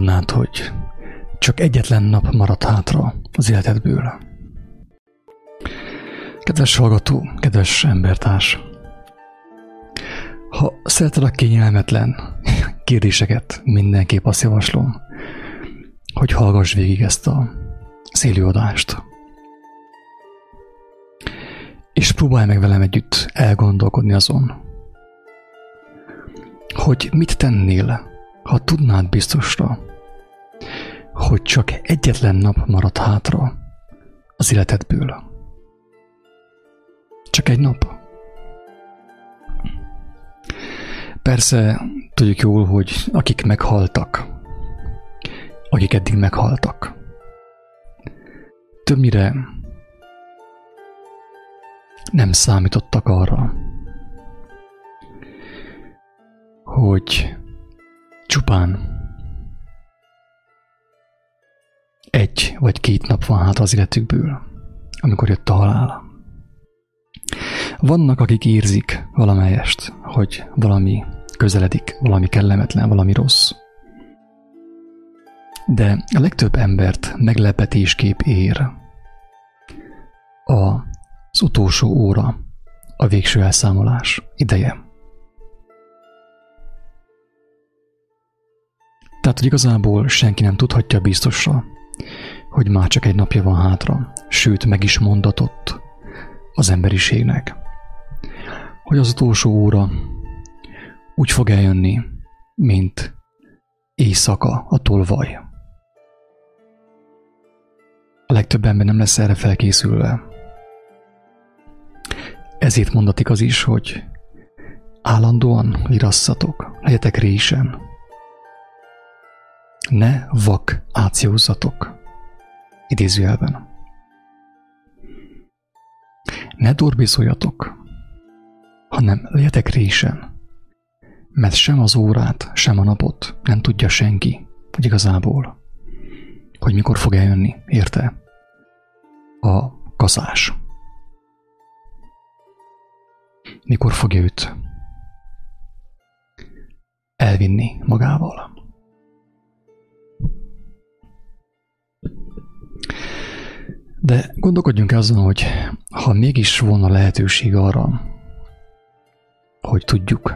Tudnád, hogy csak egyetlen nap maradt hátra az életedből? Kedves hallgató, kedves embertárs! Ha szereted a kényelmetlen kérdéseket, mindenképp azt javaslom, hogy hallgass végig ezt a szélőadást. És próbálj meg velem együtt elgondolkodni azon, hogy mit tennél, ha tudnád biztosra, hogy csak egyetlen nap marad hátra az életedből. Csak egy nap. Persze tudjuk jól, hogy akik meghaltak, akik eddig meghaltak, többnyire nem számítottak arra, hogy csupán egy vagy két nap van hátra az életükből, amikor jött a halál. Vannak, akik érzik valamelyest, hogy valami közeledik, valami kellemetlen, valami rossz. De a legtöbb embert meglepetésképp ér az utolsó óra, a végső elszámolás ideje. Tehát, hogy igazából senki nem tudhatja biztosra, hogy már csak egy napja van hátra, sőt meg is mondatott az emberiségnek, hogy az utolsó óra úgy fog eljönni, mint éjszaka a tolvaj. A legtöbb ember nem lesz erre felkészülve. Ezért mondatik az is, hogy állandóan virasszatok, legyetek résen. Ne vak ációzzatok. Idézőjelben. Ne dorbizoljatok, hanem legyetek résen, mert sem az órát, sem a napot nem tudja senki, hogy igazából, hogy mikor fog eljönni, érte? A kaszás. Mikor fogja őt elvinni magával. De gondolkodjunk azon, hogy ha mégis volna lehetőség arra, hogy tudjuk,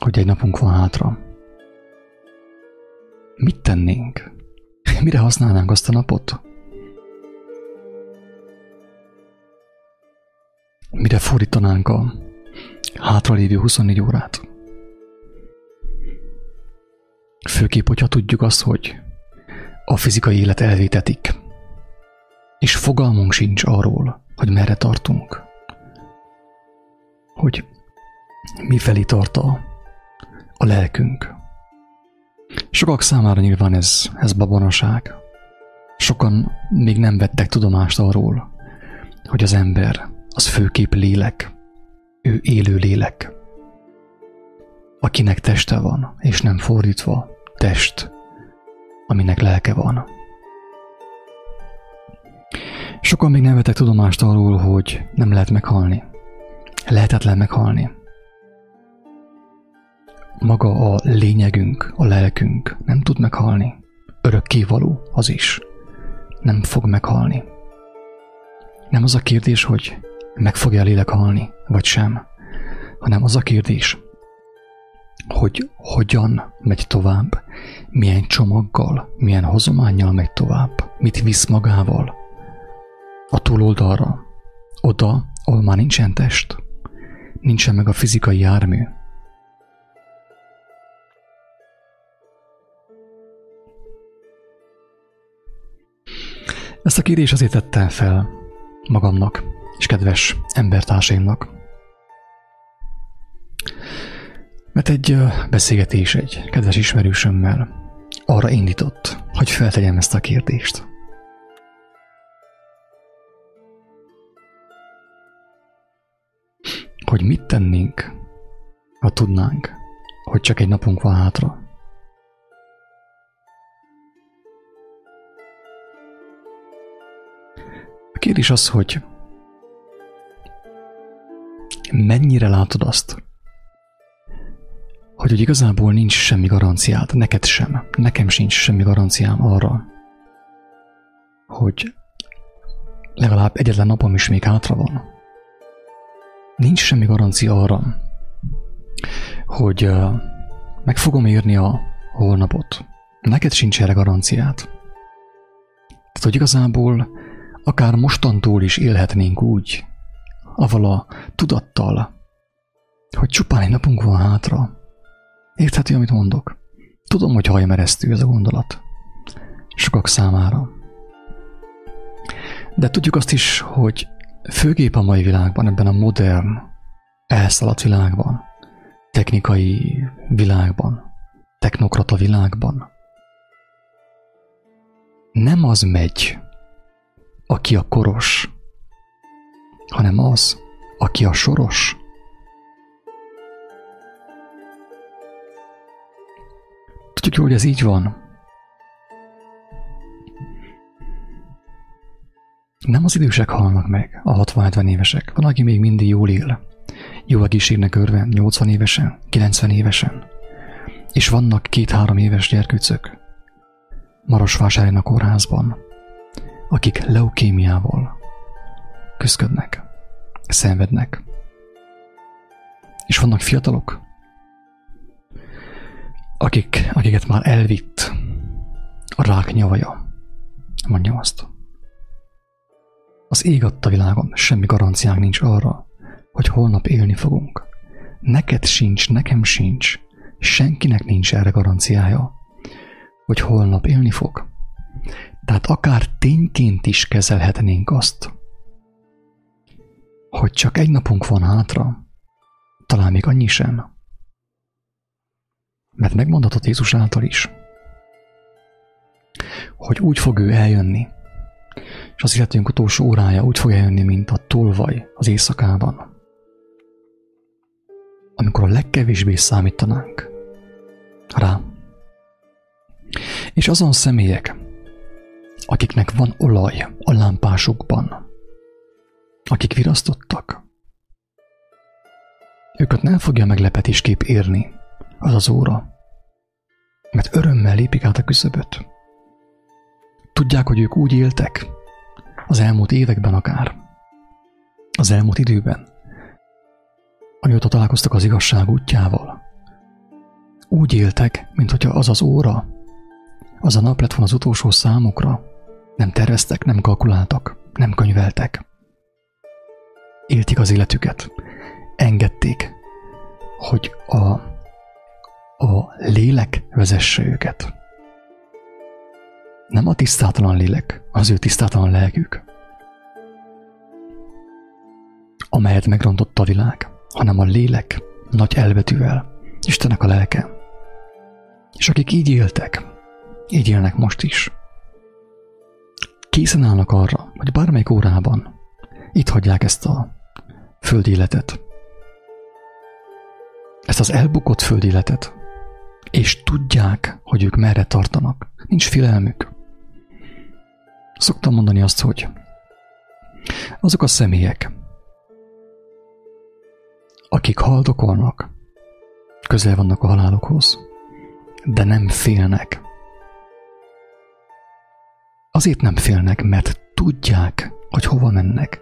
hogy egy napunk van hátra, mit tennénk? Mire használnánk azt a napot? Mire fordítanánk a hátralévő 24 órát? Főképp, hogyha tudjuk azt, hogy a fizikai élet elvétetik, és fogalmunk sincs arról, hogy merre tartunk. Hogy mi felé tart a, a lelkünk. Sokak számára nyilván ez, ez babonaság. Sokan még nem vettek tudomást arról, hogy az ember az főkép lélek, ő élő lélek, akinek teste van, és nem fordítva, test, aminek lelke van. Sokan még nem vettek tudomást arról, hogy nem lehet meghalni. Lehetetlen meghalni. Maga a lényegünk, a lelkünk nem tud meghalni. Örökkévaló az is. Nem fog meghalni. Nem az a kérdés, hogy meg fogja a lélek halni, vagy sem, hanem az a kérdés, hogy hogyan megy tovább, milyen csomaggal, milyen hozományjal megy tovább, mit visz magával, a túloldalra, oda, ahol már nincsen test, nincsen meg a fizikai jármű. Ezt a kérdést azért tettem fel magamnak és kedves embertársaimnak, mert egy beszélgetés egy kedves ismerősömmel arra indított, hogy feltegyem ezt a kérdést. Hogy mit tennénk, ha tudnánk, hogy csak egy napunk van hátra. A kérdés az, hogy mennyire látod azt, hogy, hogy igazából nincs semmi garanciát, neked sem, nekem sincs semmi garanciám arra, hogy legalább egyetlen napom is még hátra van. Nincs semmi garancia arra, hogy meg fogom érni a holnapot. Neked sincs erre garanciát. Tehát, hogy igazából akár mostantól is élhetnénk úgy, avval a tudattal, hogy csupán egy napunk van hátra. Érthető, amit mondok? Tudom, hogy hajmeresztő ez a gondolat. Sokak számára. De tudjuk azt is, hogy főképp a mai világban, ebben a modern, elszaladt világban, technikai világban, technokrata világban, nem az megy, aki a koros, hanem az, aki a soros. Tudjuk hogy ez így van. Nem az idősek halnak meg, a 60-70 évesek. Van, aki még mindig jól él. Jó egészségnek örven, 80 évesen, 90 évesen. És vannak két-három éves gyerkőcök, Marosvásárhelyen a kórházban, akik leukémiával küzdködnek, szenvednek. És vannak fiatalok, akik, akiket már elvitt a rák nyavaja. Mondjam azt. Az ég adta világon semmi garanciánk nincs arra, hogy holnap élni fogunk. Neked sincs, nekem sincs, senkinek nincs erre garanciája hogy holnap élni fog. Tehát akár tényként is kezelhetnénk azt, hogy csak egy napunk van hátra, talán még annyi sem. Mert megmondhatott Jézus által is, hogy úgy fog ő eljönni, és az életünk utolsó órája úgy fog eljönni, mint a tolvaj az éjszakában, amikor a legkevésbé számítanánk rá. És azon személyek, akiknek van olaj a lámpásukban, akik virasztottak, őket nem fogja meglepetéskép érni az az óra, mert örömmel lépik át a küszöböt. Tudják, hogy ők úgy éltek, az elmúlt években akár, az elmúlt időben, amióta találkoztak az igazság útjával. Úgy éltek, mint hogyha az az óra, az a nap lett volna az utolsó számukra. Nem terveztek, nem kalkuláltak, nem könyveltek. Élték az életüket. Engedték, hogy a, a lélek vezesse őket. Nem a tisztátalan lélek, az ő tisztátalan lelkük, amelyet megrontott a világ, hanem a lélek nagy elbetűvel, Istenek a lelke. És akik így éltek, így élnek most is. Készen állnak arra, hogy bármelyik órában itt hagyják ezt a földéletet. Ezt az elbukott földéletet. És tudják, hogy ők merre tartanak. Nincs félelmük. Szoktam mondani azt, hogy azok a személyek, akik haldokolnak, közel vannak a halálokhoz, de nem félnek, Azért nem félnek, mert tudják, hogy hova mennek,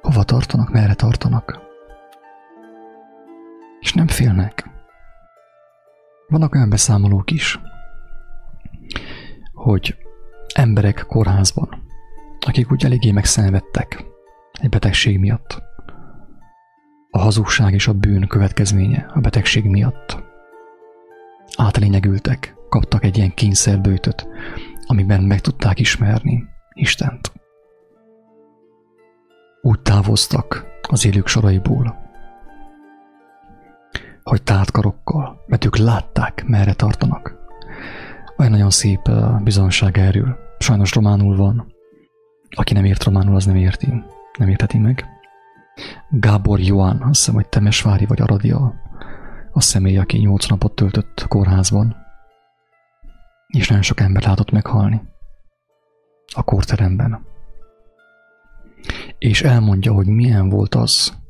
hova tartanak, merre tartanak. És nem félnek. Vannak olyan beszámolók is, hogy emberek kórházban, akik úgy eléggé megszenvedtek egy betegség miatt. A hazugság és a bűn következménye a betegség miatt. Átlényegültek, kaptak egy ilyen kényszerbőtöt, amiben meg tudták ismerni Istent. Úgy távoztak az élők soraiból, hogy tátkarokkal, mert ők látták, merre tartanak. Olyan nagyon szép bizonság erről. Sajnos románul van. Aki nem ért románul, az nem érti. Nem érteti meg. Gábor Joán, azt hiszem, hogy Temesvári vagy Aradia, a személy, aki nyolc napot töltött kórházban, és nagyon sok ember látott meghalni a kórteremben. És elmondja, hogy milyen volt az,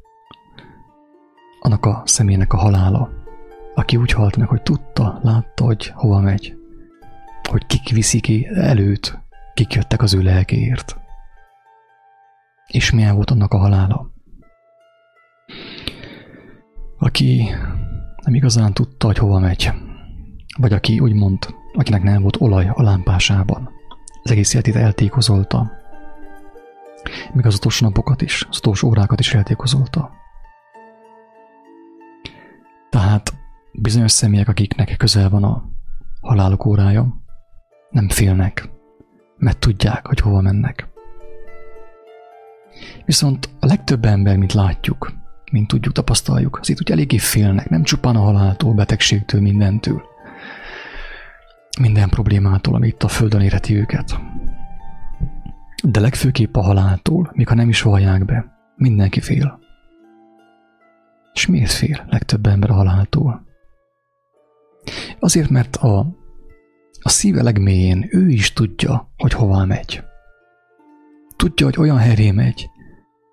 annak a személynek a halála, aki úgy halt meg, hogy tudta, látta, hogy hova megy, hogy kik viszik előtt, kik jöttek az ő lelkéért. És milyen volt annak a halála. Aki nem igazán tudta, hogy hova megy, vagy aki úgymond, akinek nem volt olaj a lámpásában, az egész életét eltékozolta, még az utolsó napokat is, az utolsó órákat is eltékozolta. Tehát bizonyos személyek, akiknek közel van a haláluk órája, nem félnek, mert tudják, hogy hova mennek. Viszont a legtöbb ember, mint látjuk, mint tudjuk, tapasztaljuk, az itt úgy eléggé félnek, nem csupán a haláltól, betegségtől, mindentől. Minden problémától, ami itt a Földön érheti őket. De legfőképp a haláltól, míg ha nem is vallják be, mindenki fél. És miért fél legtöbb ember a haláltól? Azért, mert a, a szíve legmélyén ő is tudja, hogy hova megy. Tudja, hogy olyan helyre megy,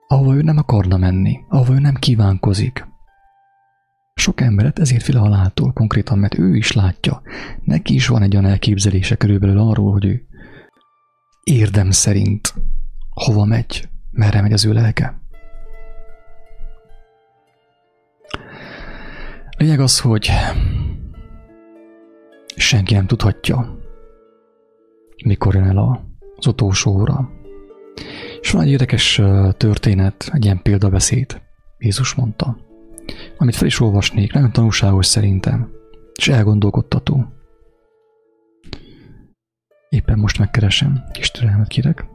ahova ő nem akarna menni, ahova ő nem kívánkozik. Sok emberet ezért fél haláltól konkrétan, mert ő is látja. Neki is van egy olyan elképzelése körülbelül arról, hogy ő érdem szerint hova megy, merre megy az ő lelke. Lényeg az, hogy senki nem tudhatja, mikor jön el az utolsó óra. És van egy érdekes történet, egy ilyen példabeszéd, Jézus mondta, amit fel is olvasnék, nagyon tanulságos szerintem, és elgondolkodtató. Éppen most megkeresem, kis türelmet kérek.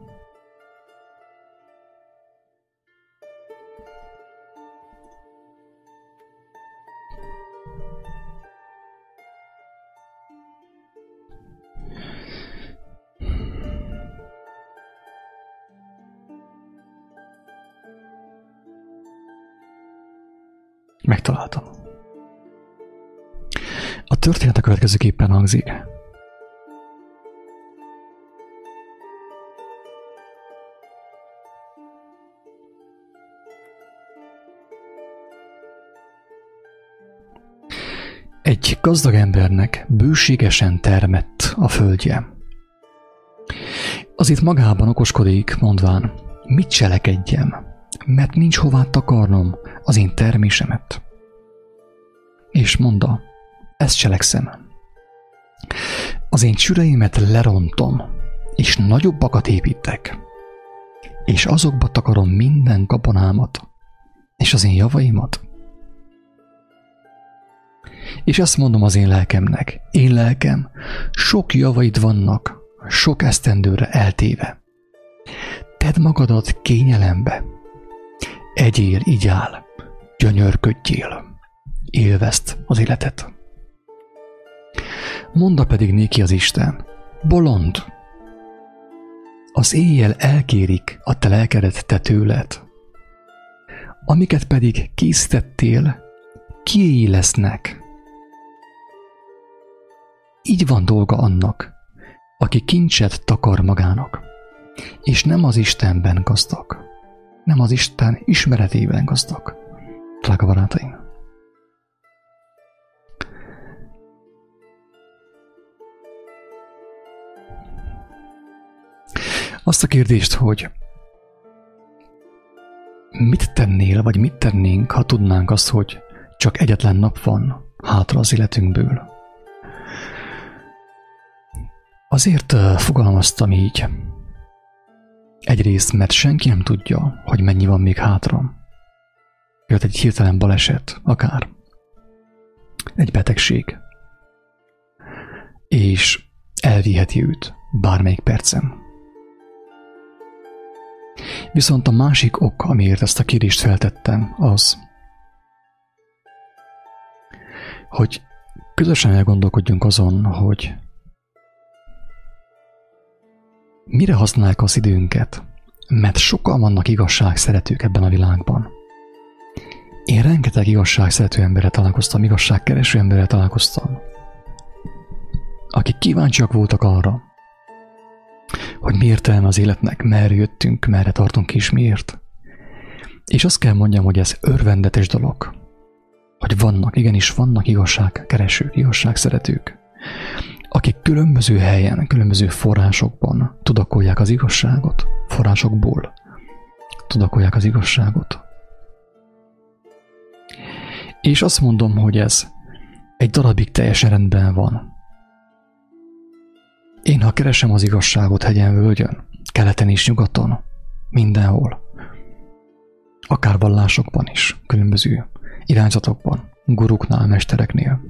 Megtaláltam. A történet a következőképpen hangzik. Egy gazdag embernek bőségesen termett a földje. Az itt magában okoskodik, mondván, mit cselekedjem, mert nincs hová takarnom az én termésemet. És mondta, ezt cselekszem. Az én csüreimet lerontom, és nagyobbakat építek, és azokba takarom minden kaponámat, és az én javaimat. És ezt mondom az én lelkemnek, én lelkem, sok javaid vannak, sok esztendőre eltéve. Tedd magadat kényelembe, egyél, igyál, gyönyörködjél, élvezt az életet. Monda pedig néki az Isten, bolond, az éjjel elkérik a te lelkedet te tőled, amiket pedig készítettél, kiéi lesznek. Így van dolga annak, aki kincset takar magának, és nem az Istenben gazdag nem az Isten ismeretében gazdag. Drága barátaim! Azt a kérdést, hogy mit tennél, vagy mit tennénk, ha tudnánk azt, hogy csak egyetlen nap van hátra az életünkből. Azért fogalmaztam így, Egyrészt, mert senki nem tudja, hogy mennyi van még hátra. Jött egy hirtelen baleset, akár. Egy betegség. És elviheti őt bármelyik percen. Viszont a másik ok, amiért ezt a kérdést feltettem, az, hogy közösen elgondolkodjunk azon, hogy Mire használják az időnket? Mert sokan vannak igazság szeretők ebben a világban. Én rengeteg igazság szerető emberre találkoztam, igazságkereső emberre találkoztam, akik kíváncsiak voltak arra, hogy mi értelme az életnek, merre jöttünk, merre tartunk és miért. És azt kell mondjam, hogy ez örvendetes dolog, hogy vannak, igenis vannak igazságkeresők, igazságszeretők, akik különböző helyen, különböző forrásokban tudakolják az igazságot, forrásokból tudakolják az igazságot. És azt mondom, hogy ez egy darabig teljesen rendben van. Én, ha keresem az igazságot hegyen, völgyön, keleten és nyugaton, mindenhol, akár vallásokban is, különböző irányzatokban, guruknál, mestereknél,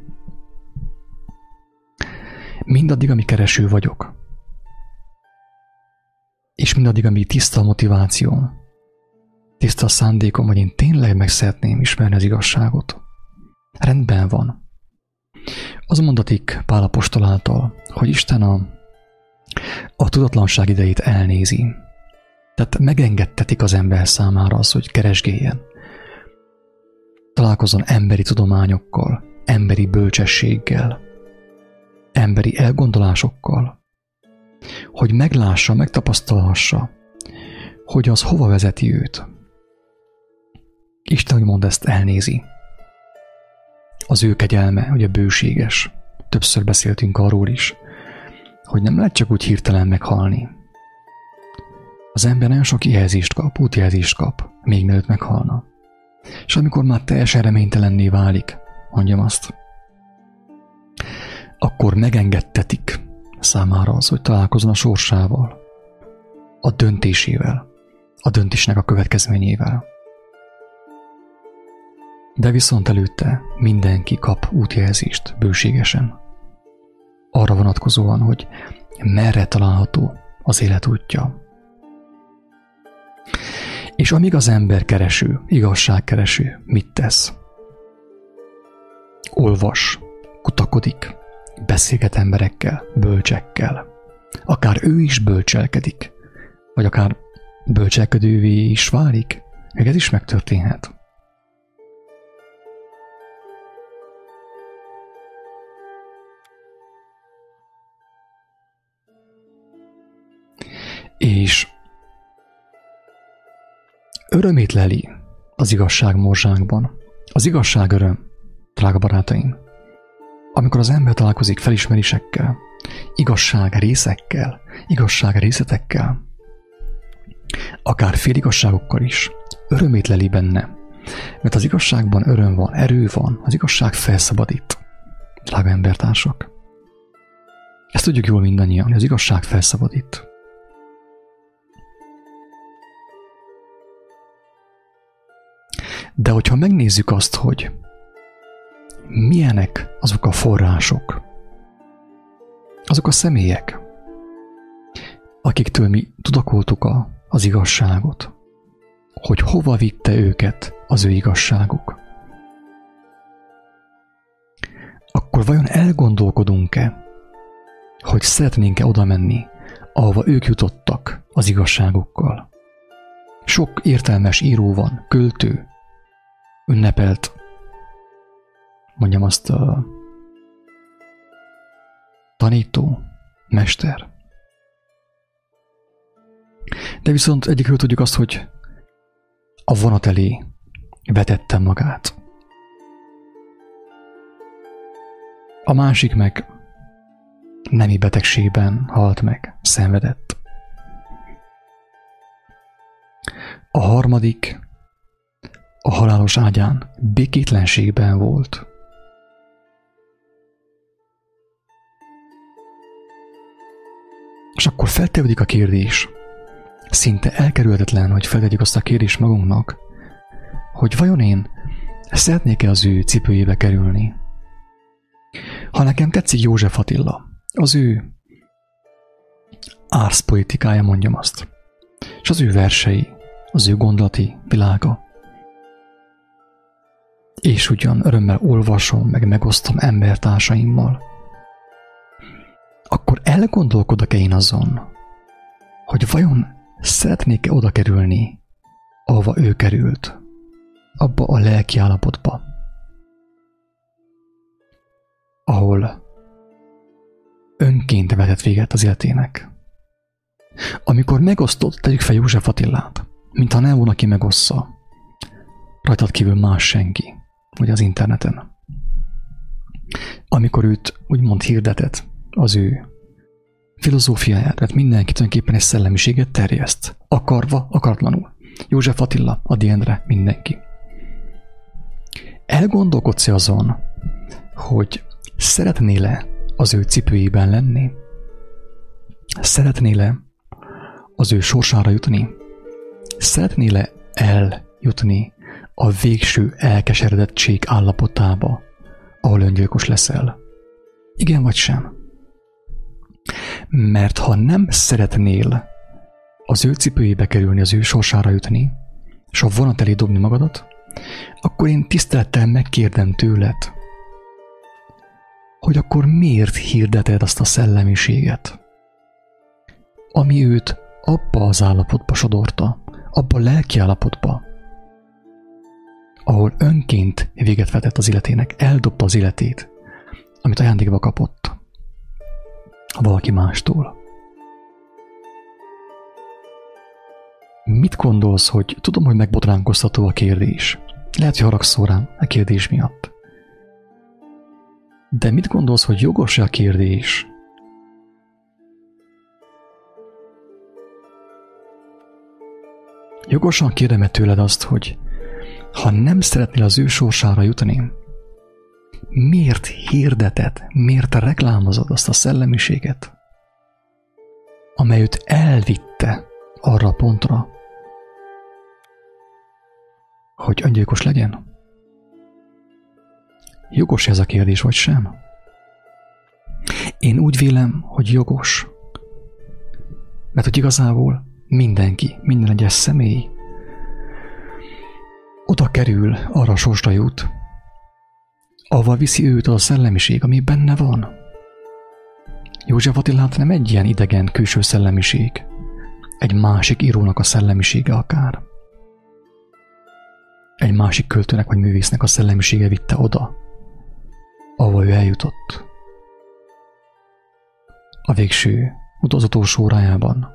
mindaddig, ami kereső vagyok, és mindaddig, ami tiszta motivációm, tiszta szándékom, hogy én tényleg meg szeretném ismerni az igazságot, rendben van. Az mondatik Pálapostól által, hogy Isten a, a tudatlanság idejét elnézi. Tehát megengedtetik az ember számára az, hogy keresgéljen. Találkozon emberi tudományokkal, emberi bölcsességgel, emberi elgondolásokkal, hogy meglássa, megtapasztalhassa, hogy az hova vezeti őt. Isten, hogy mond, ezt elnézi. Az ő kegyelme, ugye bőséges. Többször beszéltünk arról is, hogy nem lehet csak úgy hirtelen meghalni. Az ember nagyon sok jelzést kap, útjelzést kap, még mielőtt meghalna. És amikor már teljesen reménytelenné válik, mondjam azt, akkor megengedtetik számára az, hogy találkozon a sorsával, a döntésével, a döntésnek a következményével. De viszont előtte mindenki kap útjelzést bőségesen. Arra vonatkozóan, hogy merre található az élet útja. És amíg az ember kereső, igazságkereső, mit tesz? Olvas, kutakodik, beszélget emberekkel, bölcsekkel. Akár ő is bölcselkedik, vagy akár bölcselkedővé is válik, még ez is megtörténhet. És örömét leli az igazság morzsákban. Az igazság öröm, drága barátaim. Amikor az ember találkozik felismerésekkel, igazság részekkel, igazság részletekkel, akár féligasságokkal is, örömét leli benne, mert az igazságban öröm van, erő van, az igazság felszabadít, drága embertársak. Ezt tudjuk jól mindannyian, hogy az igazság felszabadít. De hogyha megnézzük azt, hogy milyenek azok a források, azok a személyek, akiktől mi tudakoltuk a, az igazságot, hogy hova vitte őket az ő igazságuk. Akkor vajon elgondolkodunk-e, hogy szeretnénk-e oda menni, ahova ők jutottak az igazságukkal? Sok értelmes író van, költő, ünnepelt mondjam azt, a tanító, mester. De viszont egyikről tudjuk azt, hogy a vonat elé vetette magát. A másik meg nemi betegségben halt meg, szenvedett. A harmadik a halálos ágyán békétlenségben volt. És akkor feltevődik a kérdés, szinte elkerülhetetlen, hogy feltegyük azt a kérdést magunknak, hogy vajon én szeretnék-e az ő cipőjébe kerülni? Ha nekem tetszik József Attila, az ő árszpoetikája mondjam azt, és az ő versei, az ő gondolati világa, és ugyan örömmel olvasom, meg megosztom embertársaimmal, akkor elgondolkodok-e én azon, hogy vajon szeretnék-e oda kerülni, ahova ő került, abba a lelki állapotba, ahol önként vetett véget az életének. Amikor megosztott, tegyük fel József Attillát, mintha nem volna ki megossza, rajtad kívül más senki, vagy az interneten. Amikor őt úgymond hirdetett az ő filozófiáját, tehát mindenki tulajdonképpen egy szellemiséget terjeszt, akarva, akaratlanul. József Attila, Adi Endre, mindenki. Elgondolkodsz azon, hogy szeretnél-e az ő cipőjében lenni? Szeretnél-e az ő sorsára jutni? Szeretnél-e eljutni a végső elkeseredettség állapotába, ahol öngyilkos leszel? Igen vagy sem? Mert ha nem szeretnél az ő cipőjébe kerülni, az ő sorsára jutni, és a vonat elé dobni magadat, akkor én tisztelettel megkérdem tőled, hogy akkor miért hirdeted azt a szellemiséget, ami őt abba az állapotba sodorta, abba a lelki állapotba, ahol önként véget vetett az életének, eldobta az életét, amit ajándékba kapott valaki mástól. Mit gondolsz, hogy tudom, hogy megbotránkoztató a kérdés. Lehet, hogy haragszol rám a kérdés miatt. De mit gondolsz, hogy jogos-e a kérdés? Jogosan kérdem tőled azt, hogy ha nem szeretnél az ő sorsára jutni, miért hirdeted, miért reklámozod azt a szellemiséget, amely őt elvitte arra a pontra, hogy öngyilkos legyen? Jogos ez a kérdés, vagy sem? Én úgy vélem, hogy jogos. Mert hogy igazából mindenki, minden egyes személy oda kerül, arra sorsra jut, ahova viszi őt az a szellemiség, ami benne van. József Attilát nem egy ilyen idegen külső szellemiség, egy másik írónak a szellemisége akár. Egy másik költőnek vagy művésznek a szellemisége vitte oda, ahova ő eljutott. A végső, utolsó órájában,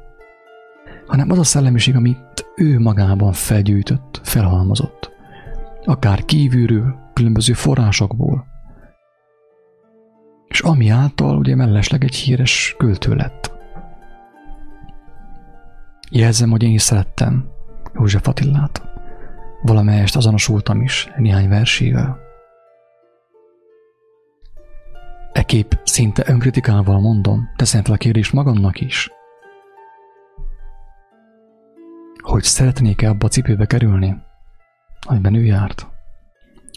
hanem az a szellemiség, amit ő magában felgyűjtött, felhalmozott. Akár kívülről, különböző forrásokból. És ami által ugye mellesleg egy híres költő lett. Jelzem, hogy én is szerettem József Attillát. Valamelyest azonosultam is néhány versével. E kép szinte önkritikával mondom, teszem fel a kérdést magamnak is. Hogy szeretnék-e abba a cipőbe kerülni, amiben ő járt?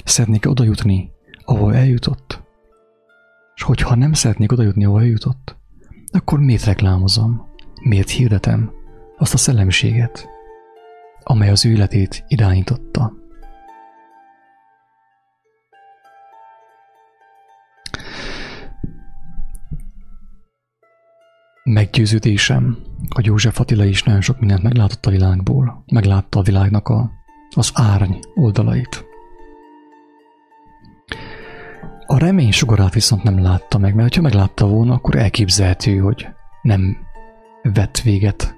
Szeretnék oda jutni, ahol eljutott? És hogyha nem szeretnék oda jutni, ahol eljutott, akkor miért reklámozom, miért hirdetem azt a szellemiséget, amely az ő életét irányította? Meggyőződésem, hogy József Attila is nagyon sok mindent meglátott a világból, meglátta a világnak a, az árny oldalait. A remény sugarát viszont nem látta meg, mert ha meglátta volna, akkor elképzelhető, hogy nem vett véget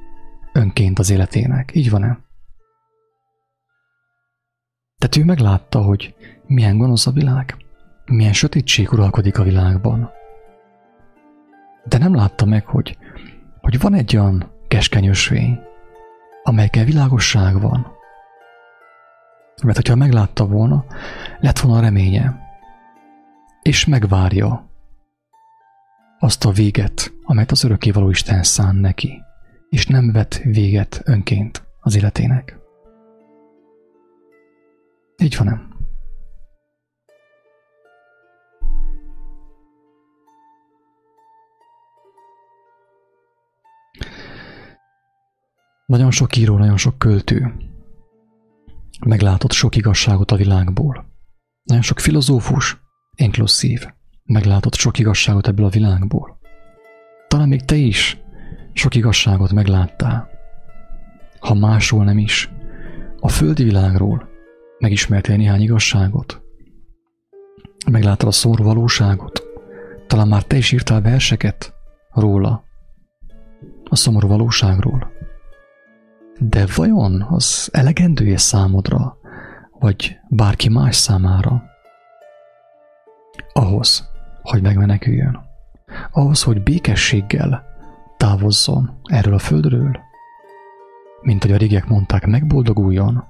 önként az életének. Így van-e? Tehát ő meglátta, hogy milyen gonosz a világ, milyen sötétség uralkodik a világban. De nem látta meg, hogy, hogy van egy olyan keskeny ösvény, amelykel világosság van. Mert hogyha meglátta volna, lett volna reménye, és megvárja azt a véget, amelyet az örökkévaló Isten szán neki, és nem vet véget önként az életének. Így van nem? Nagyon sok író, nagyon sok költő meglátott sok igazságot a világból. Nagyon sok filozófus, inkluszív, meglátott sok igazságot ebből a világból. Talán még te is sok igazságot megláttál. Ha másról nem is, a földi világról megismertél néhány igazságot. Megláttad a szomorú valóságot. Talán már te is írtál verseket róla, a szomorú valóságról. De vajon az elegendője számodra, vagy bárki más számára, Ahhoz, hogy megmeneküljön. Ahhoz, hogy békességgel távozzon erről a földről. Mint hogy a régek mondták, megboldoguljon.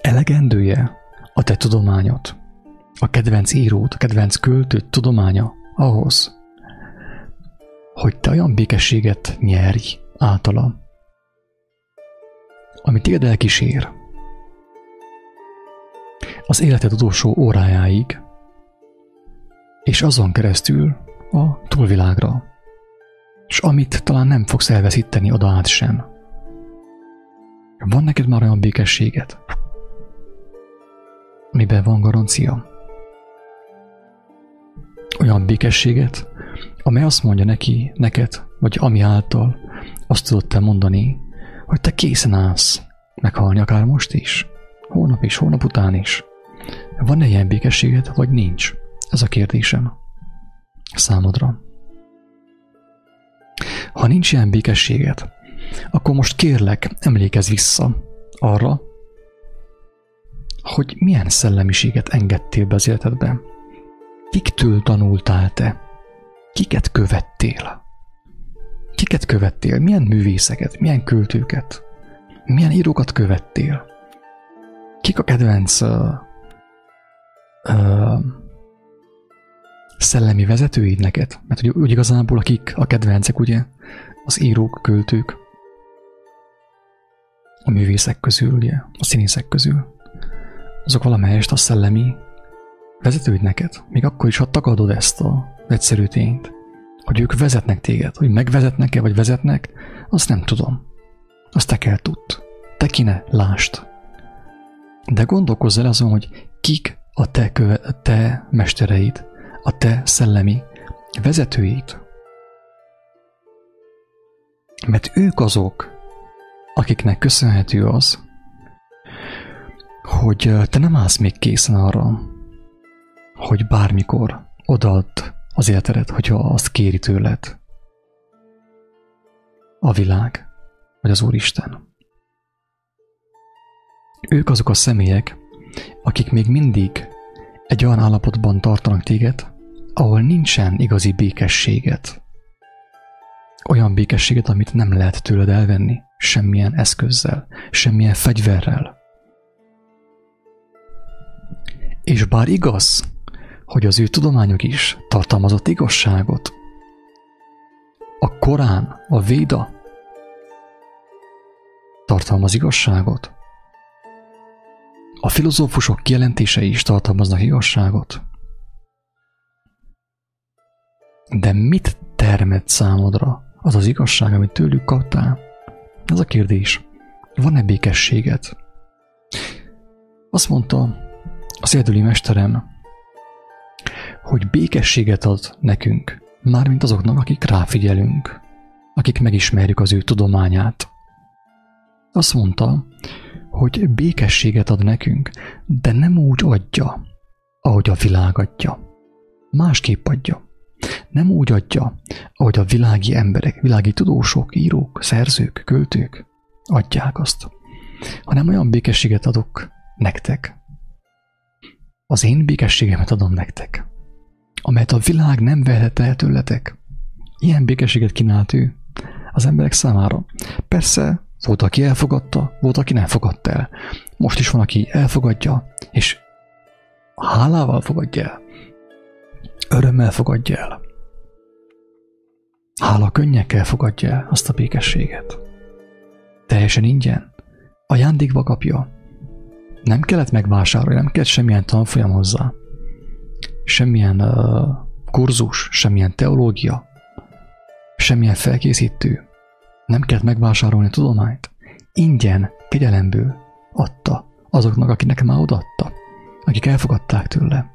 Elegendője a te tudományot, a kedvenc írót, a kedvenc költőt tudománya ahhoz, hogy te olyan békességet nyerj általa, ami téged elkísér az életed utolsó órájáig, és azon keresztül a túlvilágra, és amit talán nem fogsz elveszíteni oda át sem. Van neked már olyan békességet, amiben van garancia? Olyan békességet, amely azt mondja neki, neked, vagy ami által azt tudod te mondani, hogy te készen állsz meghalni akár most is, hónap is, hónap után is. Van-e ilyen békességed, vagy nincs? Ez a kérdésem. Számodra. Ha nincs ilyen békességed, akkor most kérlek, emlékezz vissza arra, hogy milyen szellemiséget engedtél be az életedbe. Kiktől tanultál te? Kiket követtél? Kiket követtél? Milyen művészeket? Milyen költőket? Milyen írókat követtél? Kik a kedvenc szellemi vezetőid neked? Mert úgy, úgy igazából akik a kedvencek, ugye, az írók, költők, a művészek közül, ugye, a színészek közül, azok valamelyest a szellemi vezetőid neked, még akkor is, ha tagadod ezt a egyszerű tényt, hogy ők vezetnek téged, hogy megvezetnek-e, vagy vezetnek, azt nem tudom. Azt te kell tudd. Te kine lást. De gondolkozz el azon, hogy kik a te, köve, a te mestereid, a te szellemi vezetőid. Mert ők azok, akiknek köszönhető az, hogy te nem állsz még készen arra, hogy bármikor odaadd az életedet, hogyha azt kéri tőled a világ, vagy az Úristen. Ők azok a személyek, akik még mindig egy olyan állapotban tartanak téged, ahol nincsen igazi békességet. Olyan békességet, amit nem lehet tőled elvenni, semmilyen eszközzel, semmilyen fegyverrel. És bár igaz, hogy az ő tudományok is tartalmazott igazságot, a Korán, a Véda tartalmaz igazságot, a filozófusok kijelentései is tartalmaznak igazságot. De mit termett számodra az az igazság, amit tőlük kaptál? Ez a kérdés. Van-e békességed? Azt mondta az érdüli mesterem, hogy békességet ad nekünk, mármint azoknak, akik ráfigyelünk, akik megismerjük az ő tudományát. Azt mondta, hogy békességet ad nekünk, de nem úgy adja, ahogy a világ adja. Másképp adja. Nem úgy adja, ahogy a világi emberek, világi tudósok, írók, szerzők, költők adják azt, hanem olyan békességet adok nektek. Az én békességemet adom nektek, amelyet a világ nem vehet el tőletek. Ilyen békességet kínált ő az emberek számára. Persze volt, aki elfogadta, volt, aki nem fogadta el. Most is van, aki elfogadja, és hálával fogadja el. Örömmel fogadja el. Hála könnyekkel fogadja el azt a békességet. Teljesen ingyen. Ajándékba kapja. Nem kellett megvásárolni, nem kellett semmilyen tanfolyam hozzá. Semmilyen uh, kurzus, semmilyen teológia, semmilyen felkészítő, nem kellett megvásárolni tudományt. Ingyen, kegyelemből adta azoknak, akinek már odaadta, akik elfogadták tőle.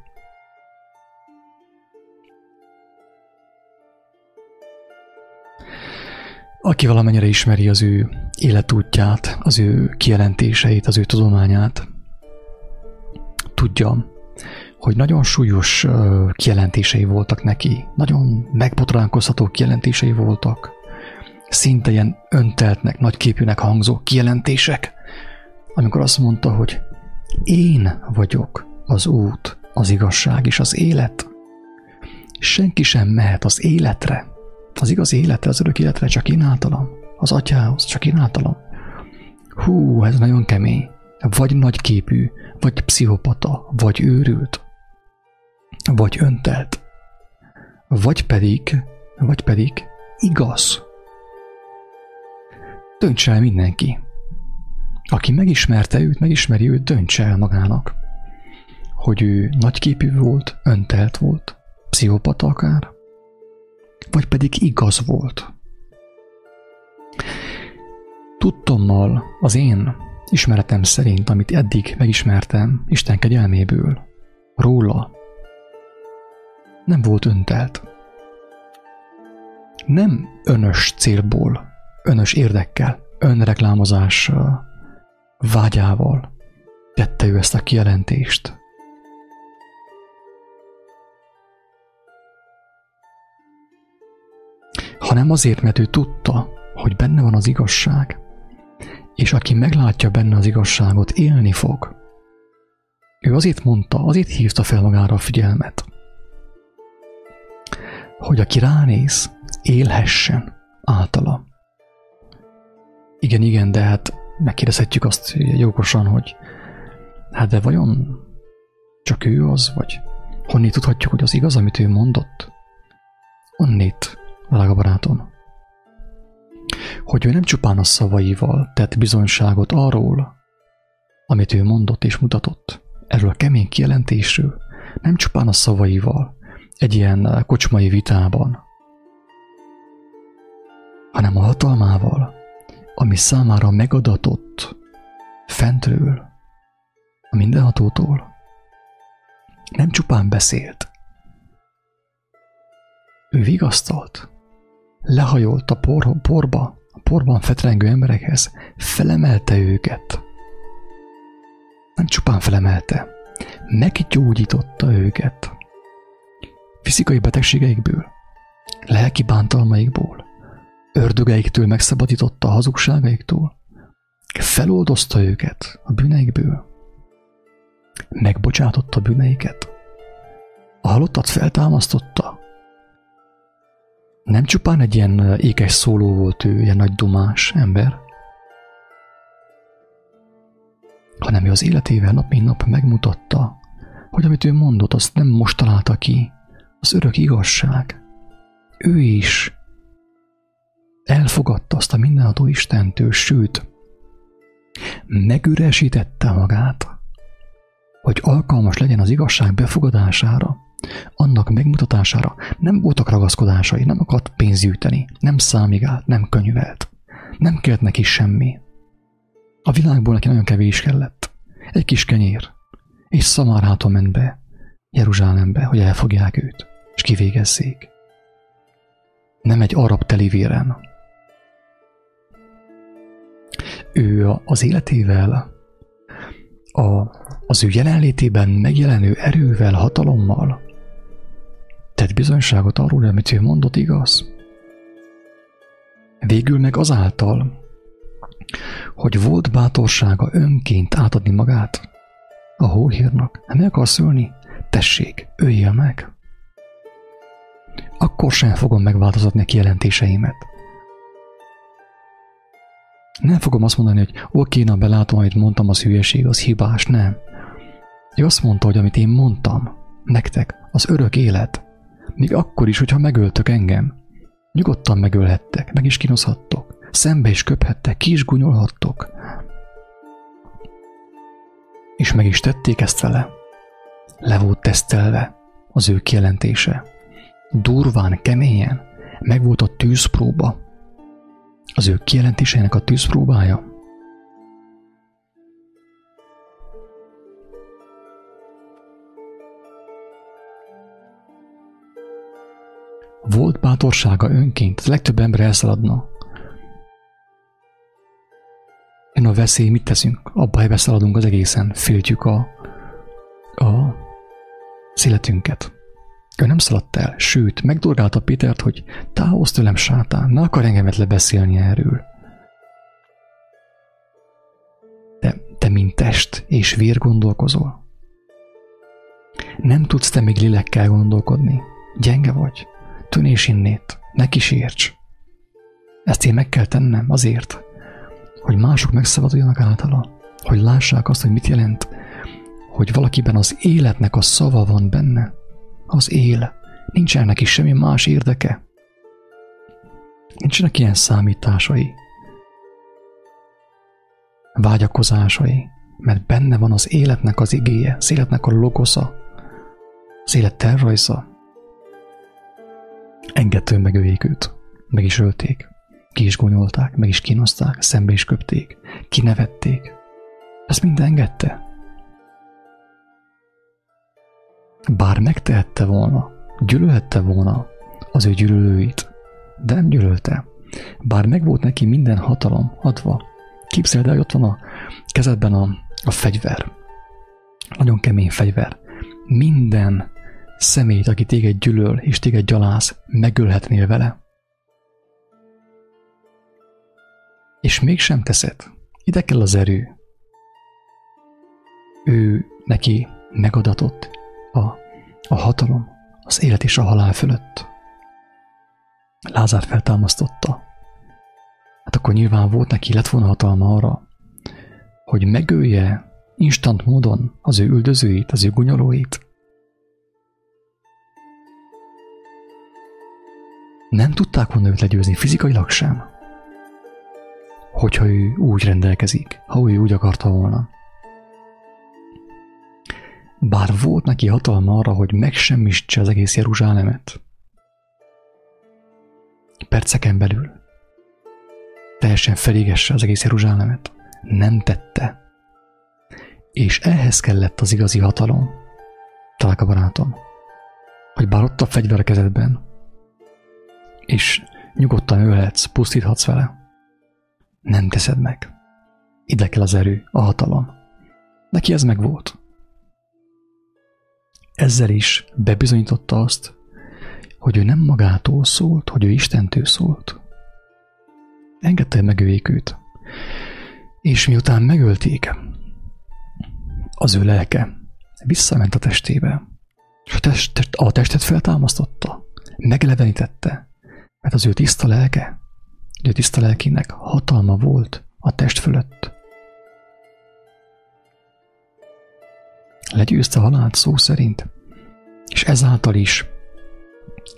Aki valamennyire ismeri az ő életútját, az ő kijelentéseit, az ő tudományát, tudja, hogy nagyon súlyos kijelentései voltak neki, nagyon megbotránkozható kijelentései voltak, szinte ilyen önteltnek, nagyképűnek hangzó kijelentések, amikor azt mondta, hogy Én vagyok az út, az igazság és az élet. Senki sem mehet az életre, az igaz életre, az örök életre csak én általam, az atyához csak én általam. Hú, ez nagyon kemény. Vagy nagyképű, vagy pszichopata, vagy őrült, vagy öntelt, vagy pedig, vagy pedig igaz. Döntse el mindenki. Aki megismerte őt, megismeri őt, döntse el magának, hogy ő nagyképű volt, öntelt volt, pszichopata akár, vagy pedig igaz volt. Tudtommal az én ismeretem szerint, amit eddig megismertem Isten kegyelméből, róla, nem volt öntelt. Nem önös célból, önös érdekkel, önreklámozással, vágyával tette ő ezt a kijelentést. Hanem azért, mert ő tudta, hogy benne van az igazság, és aki meglátja benne az igazságot, élni fog. Ő azért mondta, azért hívta fel magára a figyelmet, hogy aki ránéz, élhessen általa. Igen, igen, de hát megkérdezhetjük azt jogosan, hogy hát de vajon csak ő az, vagy honnét tudhatjuk, hogy az igaz, amit ő mondott? Onnét, drága barátom, hogy ő nem csupán a szavaival tett bizonyságot arról, amit ő mondott és mutatott, erről a kemény kijelentésről, nem csupán a szavaival, egy ilyen kocsmai vitában, hanem a hatalmával, ami számára megadatott fentről, a mindenhatótól. Nem csupán beszélt. Ő vigasztalt, lehajolt a por, porba, a porban fetrengő emberekhez, felemelte őket. Nem csupán felemelte, meggyógyította őket. Fizikai betegségeikből, lelki bántalmaikból, ördögeiktől megszabadította a hazugságaiktól, feloldozta őket a bűneikből, megbocsátotta bűneiket, a halottat feltámasztotta. Nem csupán egy ilyen ékes szóló volt ő, ilyen nagy dumás ember, hanem ő az életével nap mint nap megmutatta, hogy amit ő mondott, azt nem most találta ki, az örök igazság. Ő is elfogadta azt a mindenható Istentől, sőt, megüresítette magát, hogy alkalmas legyen az igazság befogadására, annak megmutatására. Nem voltak ragaszkodásai, nem akart pénzt gyűjteni, nem számigált, nem könyvelt, nem kért neki semmi. A világból neki nagyon kevés kellett. Egy kis kenyér, és Szamárháton ment be, Jeruzsálembe, hogy elfogják őt, és kivégezzék. Nem egy arab telivéren, ő az életével, a, az ő jelenlétében megjelenő erővel, hatalommal tett bizonyságot arról, amit ő mondott igaz. Végül meg azáltal, hogy volt bátorsága önként átadni magát a hóhírnak. Nem meg akarsz ölni? Tessék, öljél meg! Akkor sem fogom megváltoztatni a kijelentéseimet. Nem fogom azt mondani, hogy oké, na belátom, amit mondtam, az hülyeség, az hibás, nem. Ő azt mondta, hogy amit én mondtam, nektek, az örök élet, még akkor is, hogyha megöltök engem, nyugodtan megölhettek, meg is kínoszhattok, szembe is köphettek, ki is gunyolhattok. És meg is tették ezt vele. Le volt tesztelve az ő kijelentése. Durván, keményen, meg volt a tűzpróba, az ő kijelentésének a tűzpróbája? Volt bátorsága önként, legtöbb ember elszaladna. Én a veszély, mit teszünk? Abba beszéladunk az egészen, féltjük a, a széletünket. Ő nem szaladt el, sőt, megdorgálta Pétert, hogy távozz tőlem, sátán, ne akar engemet lebeszélni erről. De te, mint test és vér gondolkozol. Nem tudsz te még lélekkel gondolkodni. Gyenge vagy. Tűnés innét. Ne kísérts. Ezt én meg kell tennem azért, hogy mások megszabaduljanak általa. Hogy lássák azt, hogy mit jelent, hogy valakiben az életnek a szava van benne. Az él. Nincsen neki semmi más érdeke. Nincsenek ilyen számításai, vágyakozásai, mert benne van az életnek az igéje, az életnek a logosza, az élet tervrajza. Engedtől megöljék őt, meg is ölték, ki is gonyolták, meg is kínozták, szembe is köpték, kinevették. Ezt mind engedte. Bár megtehette volna, gyűlölhette volna az ő gyűlölőit, de nem gyűlölte. Bár megvolt neki minden hatalom adva, Képzeld el, hogy ott van a kezedben a, a fegyver. Nagyon kemény fegyver. Minden személyt, aki téged gyűlöl és téged gyaláz, megölhetnél vele. És mégsem teszed. Ide kell az erő. Ő neki megadatott a, hatalom, az élet és a halál fölött. Lázár feltámasztotta hát akkor nyilván volt neki, lett volna hatalma arra, hogy megölje instant módon az ő üldözőit, az ő gunyolóit. Nem tudták volna őt legyőzni fizikailag sem, hogyha ő úgy rendelkezik, ha ő úgy akarta volna. Bár volt neki hatalma arra, hogy megsemmisítse az egész Jeruzsálemet, perceken belül, teljesen felégesse az egész Jeruzsálemet. Nem tette. És ehhez kellett az igazi hatalom, találka barátom, hogy bár ott a fegyver és nyugodtan ölhetsz, pusztíthatsz vele, nem teszed meg. Ide kell az erő, a hatalom. Neki ez meg volt. Ezzel is bebizonyította azt, hogy ő nem magától szólt, hogy ő Istentől szólt. Engedte, megöljék őt. És miután megölték, az ő lelke visszament a testébe, és a, test, a testet feltámasztotta, meglevenítette, mert az ő tiszta lelke, ő tiszta lelkének hatalma volt a test fölött. Legyőzte halált szó szerint, és ezáltal is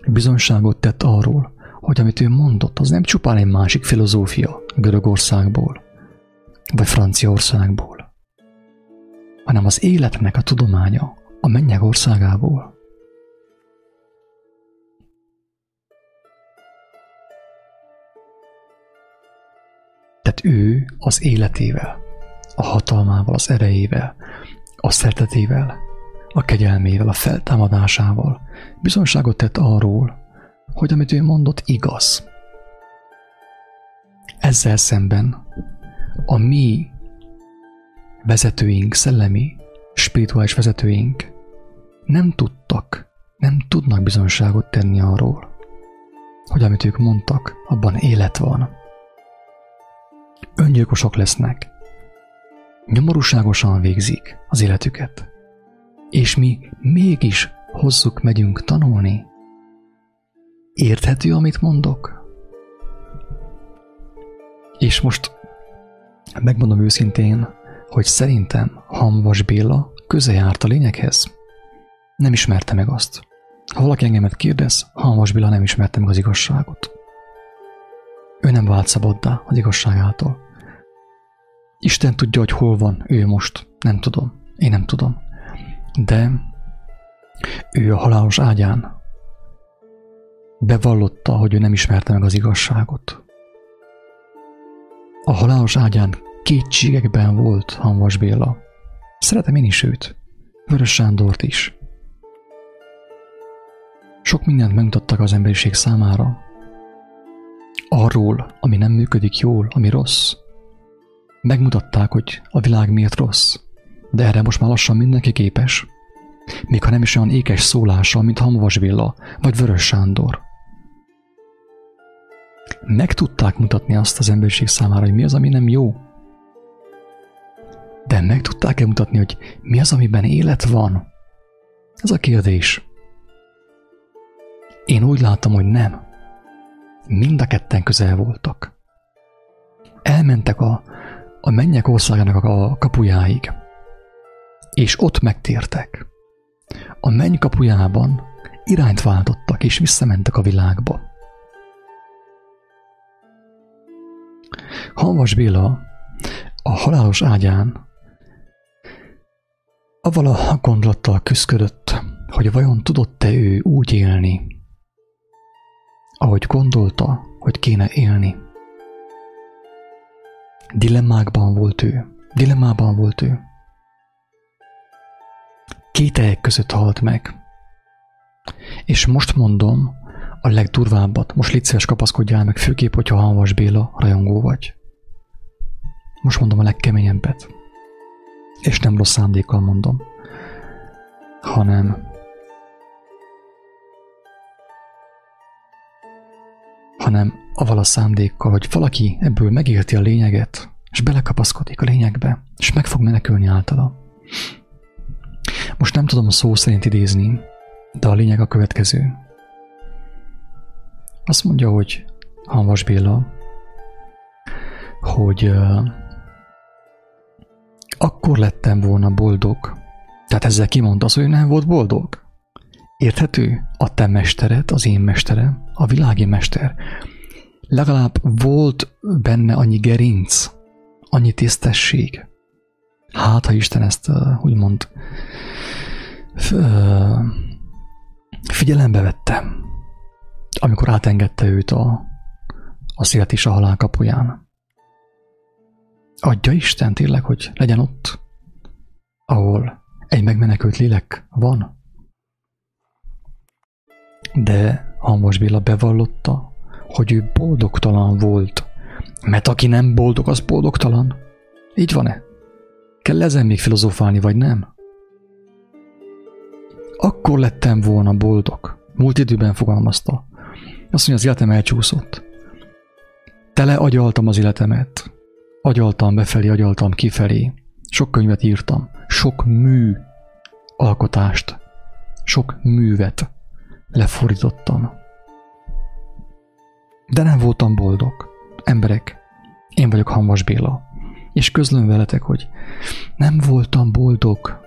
bizonságot tett arról, hogy amit ő mondott, az nem csupán egy másik filozófia Görögországból, vagy Franciaországból, hanem az életnek a tudománya a mennyek országából. Tehát ő az életével, a hatalmával, az erejével, a szeretetével, a kegyelmével, a feltámadásával bizonságot tett arról, hogy amit ő mondott igaz. Ezzel szemben a mi vezetőink, szellemi, spirituális vezetőink nem tudtak, nem tudnak bizonságot tenni arról, hogy amit ők mondtak, abban élet van. Öngyilkosok lesznek, nyomorúságosan végzik az életüket, és mi mégis hozzuk megyünk tanulni, Érthető, amit mondok? És most megmondom őszintén, hogy szerintem Hamvas Béla köze járt a lényeghez. Nem ismerte meg azt. Ha valaki engemet kérdez, Hamvas Béla nem ismerte meg az igazságot. Ő nem vált szabaddá az igazságától. Isten tudja, hogy hol van ő most. Nem tudom. Én nem tudom. De ő a halálos ágyán Bevallotta, hogy ő nem ismerte meg az igazságot. A halálos ágyán kétségekben volt Hanvas Béla. Szeretem én is őt, Vörös Sándort is. Sok mindent megmutattak az emberiség számára. Arról, ami nem működik jól, ami rossz. Megmutatták, hogy a világ miért rossz, de erre most már lassan mindenki képes. Még ha nem is olyan ékes szólással, mint Hamvas Béla vagy Vörös Sándor meg tudták mutatni azt az emberiség számára, hogy mi az, ami nem jó. De meg tudták-e mutatni, hogy mi az, amiben élet van? Ez a kérdés. Én úgy látom, hogy nem. Mind a ketten közel voltak. Elmentek a, a mennyek országának a kapujáig, és ott megtértek. A menny kapujában irányt váltottak, és visszamentek a világba. Hanvas Béla a halálos ágyán avval a gondolattal küzdött, hogy vajon tudott-e ő úgy élni, ahogy gondolta, hogy kéne élni. Dilemmákban volt ő, dilemmában volt ő. Kételyek között halt meg. És most mondom a legdurvábbat, most légy szíves kapaszkodjál meg, főképp, hogyha Hanvas Béla rajongó vagy. Most mondom a legkeményebbet. És nem rossz szándékkal mondom, hanem hanem aval a szándékkal, hogy valaki ebből megérti a lényeget, és belekapaszkodik a lényegbe, és meg fog menekülni általa. Most nem tudom a szó szerint idézni, de a lényeg a következő. Azt mondja, hogy Hanvas Béla, hogy uh, akkor lettem volna boldog. Tehát ezzel kimondta az, hogy nem volt boldog. Érthető? A te mestered, az én mesterem, a világi mester. Legalább volt benne annyi gerinc, annyi tisztesség. Hát, ha Isten ezt uh, úgymond uh, figyelembe vette, amikor átengedte őt a, a szélet és a halál kapuján. Adja Isten tényleg, hogy legyen ott, ahol egy megmenekült lélek van. De Hamos Béla bevallotta, hogy ő boldogtalan volt, mert aki nem boldog, az boldogtalan. Így van-e? Kell ezen még filozofálni, vagy nem? Akkor lettem volna boldog. Múlt időben fogalmazta. Azt mondja, az életem elcsúszott. Tele agyaltam az életemet. Agyaltam befelé, agyaltam kifelé. Sok könyvet írtam. Sok mű alkotást. Sok művet lefordítottam. De nem voltam boldog. Emberek, én vagyok Hanvas Béla. És közlöm veletek, hogy nem voltam boldog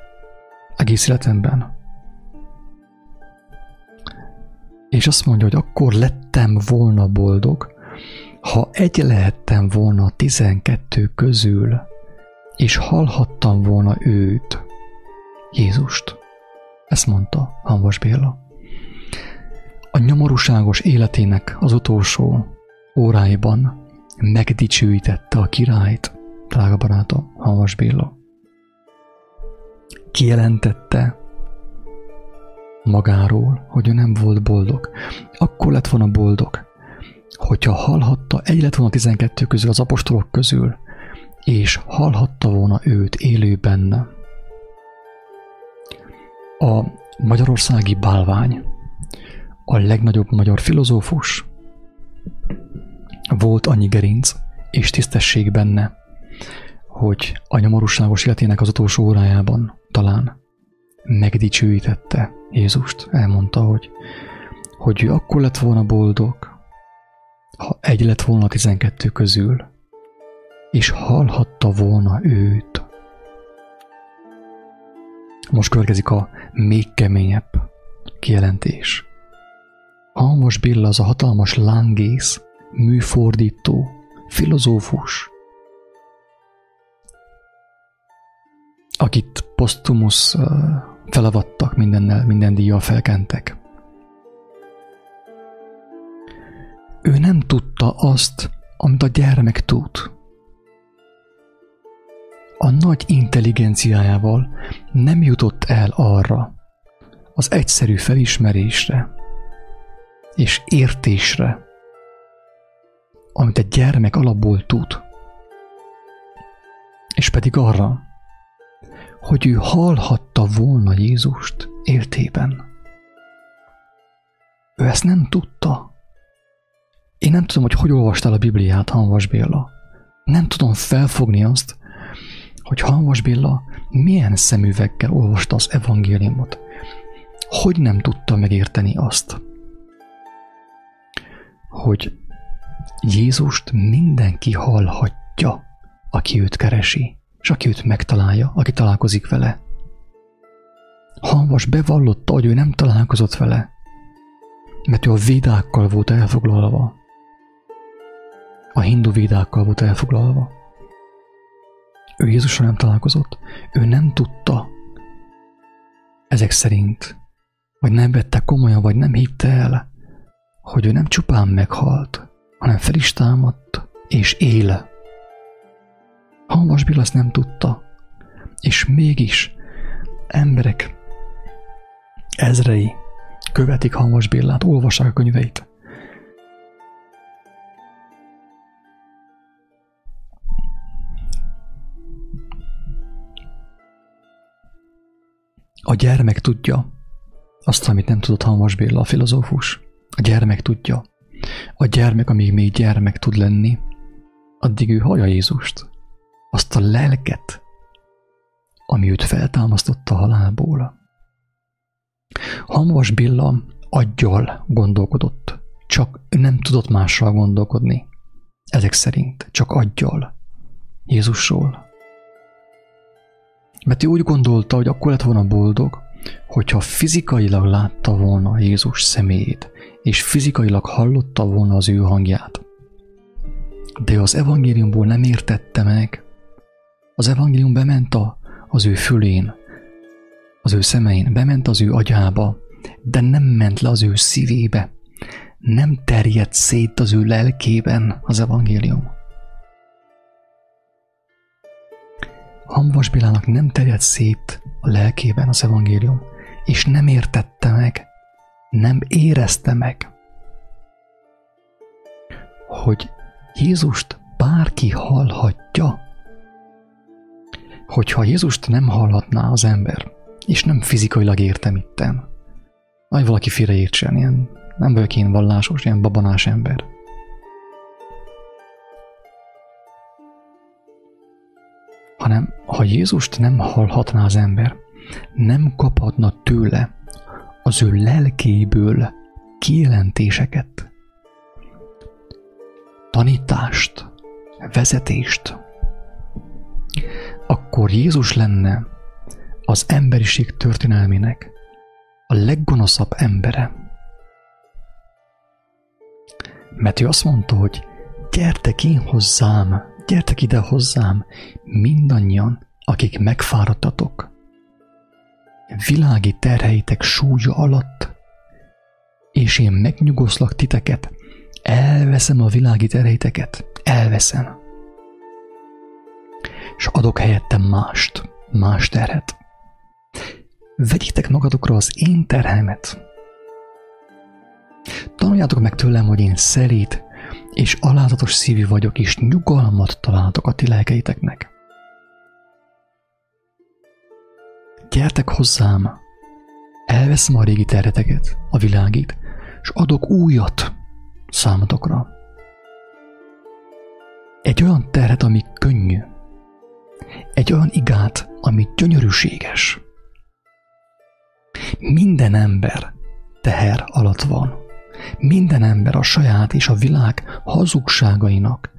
egész életemben. És azt mondja, hogy akkor lettem volna boldog, ha egy lehettem volna a tizenkettő közül, és hallhattam volna őt, Jézust. Ezt mondta Hanvas Béla. A nyomorúságos életének az utolsó óráiban megdicsőítette a királyt, drága barátom, Hanvas Béla. Kijelentette, magáról, hogy ő nem volt boldog. Akkor lett volna boldog, hogyha hallhatta, egy lett volna 12 közül az apostolok közül, és hallhatta volna őt élőben. A magyarországi bálvány, a legnagyobb magyar filozófus, volt annyi gerinc és tisztesség benne, hogy a nyomorúságos életének az utolsó órájában talán megdicsőítette Jézust, elmondta, hogy, hogy ő akkor lett volna boldog, ha egy lett volna a tizenkettő közül, és hallhatta volna őt. Most következik a még keményebb kijelentés. Almos Billa az a hatalmas lángész, műfordító, filozófus, akit Postumus felavattak mindennel, minden díjjal felkentek. Ő nem tudta azt, amit a gyermek tud. A nagy intelligenciájával nem jutott el arra, az egyszerű felismerésre és értésre, amit egy gyermek alapból tud. És pedig arra, hogy ő hallhatta volna Jézust éltében. Ő ezt nem tudta. Én nem tudom, hogy hogy olvastál a Bibliát, Hanvas Béla. Nem tudom felfogni azt, hogy Halmas Béla milyen szemüveggel olvasta az evangéliumot. Hogy nem tudta megérteni azt, hogy Jézust mindenki hallhatja, aki őt keresi, és aki őt megtalálja, aki találkozik vele. Halvas bevallotta, hogy ő nem találkozott vele, mert ő a védákkal volt elfoglalva. A hindu védákkal volt elfoglalva. Ő Jézusra nem találkozott. Ő nem tudta, ezek szerint, vagy nem vette komolyan, vagy nem hitte el, hogy ő nem csupán meghalt, hanem fel is támadt, és él. Hanvas Bill azt nem tudta, és mégis emberek ezrei követik Hanvas Billát, olvassák a könyveit. A gyermek tudja azt, amit nem tudott Hanvas Béla, a filozófus. A gyermek tudja. A gyermek, amíg még gyermek tud lenni, addig ő hallja Jézust. Azt a lelket, ami őt feltámasztotta a halálból. Hanvas Billa aggyal gondolkodott, csak nem tudott mással gondolkodni. Ezek szerint csak aggyal. Jézusról. Mert ő úgy gondolta, hogy akkor lett volna boldog, hogyha fizikailag látta volna Jézus személyét, és fizikailag hallotta volna az ő hangját. De az evangéliumból nem értette meg. Az evangélium bement a, az ő fülén, az ő szemein, bement az ő agyába, de nem ment le az ő szívébe. Nem terjedt szét az ő lelkében az evangélium. Hamvas Bilának nem terjedt szét a lelkében az evangélium, és nem értette meg, nem érezte meg, hogy Jézust bárki hallhatja. Hogyha Jézust nem hallhatná az ember, és nem fizikailag értem itten, vagy valaki félreértsen, ilyen, nem vagyok én vallásos, ilyen babonás ember. hanem ha Jézust nem hallhatná az ember, nem kaphatna tőle az ő lelkéből kijelentéseket, tanítást, vezetést, akkor Jézus lenne az emberiség történelmének a leggonoszabb embere. Mert ő azt mondta, hogy gyertek én hozzám, Gyertek ide hozzám, mindannyian, akik megfáradtatok. Világi terheitek súlya alatt, és én megnyugoszlak titeket, elveszem a világi terheiteket, elveszem. És adok helyettem mást, más terhet. Vegyétek magatokra az én terhemet. Tanuljátok meg tőlem, hogy én szelít, és alázatos szívű vagyok, és nyugalmat találtok a ti lelkeiteknek. Gyertek hozzám, elveszem a régi terheteket, a világit, és adok újat számotokra. Egy olyan terhet, ami könnyű, egy olyan igát, ami gyönyörűséges. Minden ember teher alatt van. Minden ember a saját és a világ hazugságainak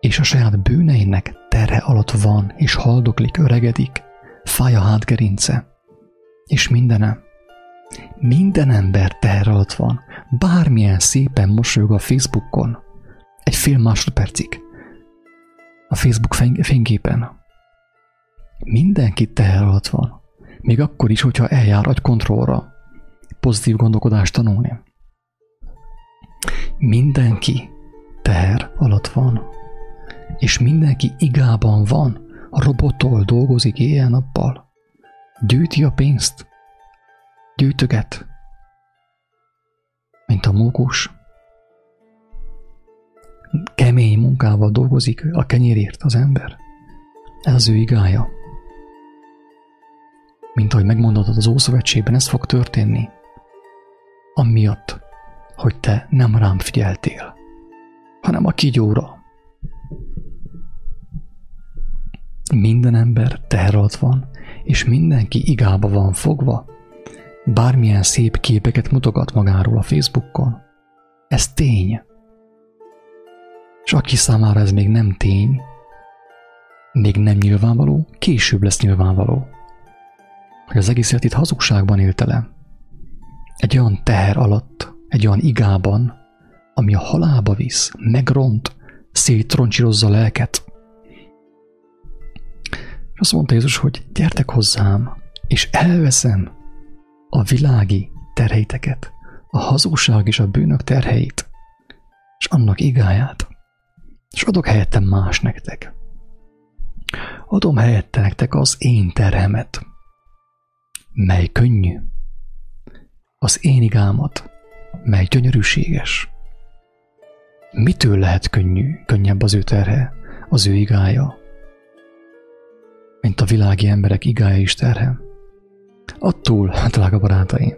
és a saját bűneinek terhe alatt van, és haldoklik, öregedik, fáj a hátgerince, és mindenem. Minden ember teher alatt van, bármilyen szépen mosolyog a Facebookon, egy fél másodpercig, a Facebook fényképen. Mindenki teher alatt van, még akkor is, hogyha eljár agykontrollra, pozitív gondolkodást tanulni. Mindenki teher alatt van, és mindenki igában van, a robottól dolgozik éjjel-nappal. Gyűjti a pénzt, gyűjtöget, mint a mókus. Kemény munkával dolgozik a kenyérért az ember. Ez az ő igája. Mint ahogy megmondottad az Ószövetségben, ez fog történni. Amiatt, hogy te nem rám figyeltél, hanem a kigyóra. Minden ember teher alatt van, és mindenki igába van fogva. Bármilyen szép képeket mutogat magáról a Facebookon. Ez tény. És aki számára ez még nem tény, még nem nyilvánvaló, később lesz nyilvánvaló, hogy az egész életét hazugságban élte le. Egy olyan teher alatt, egy olyan igában, ami a halálba visz, megront, széttroncsírozza a lelket. Azt mondta Jézus, hogy gyertek hozzám, és elveszem a világi terheiteket, a hazugság és a bűnök terheit, és annak igáját, és adok helyettem más nektek. Adom helyette nektek az én terhemet, mely könnyű, az én igámat, mely gyönyörűséges. Mitől lehet könnyű, könnyebb az ő terhe, az ő igája, mint a világi emberek igája is terhe? Attól, drága barátaim,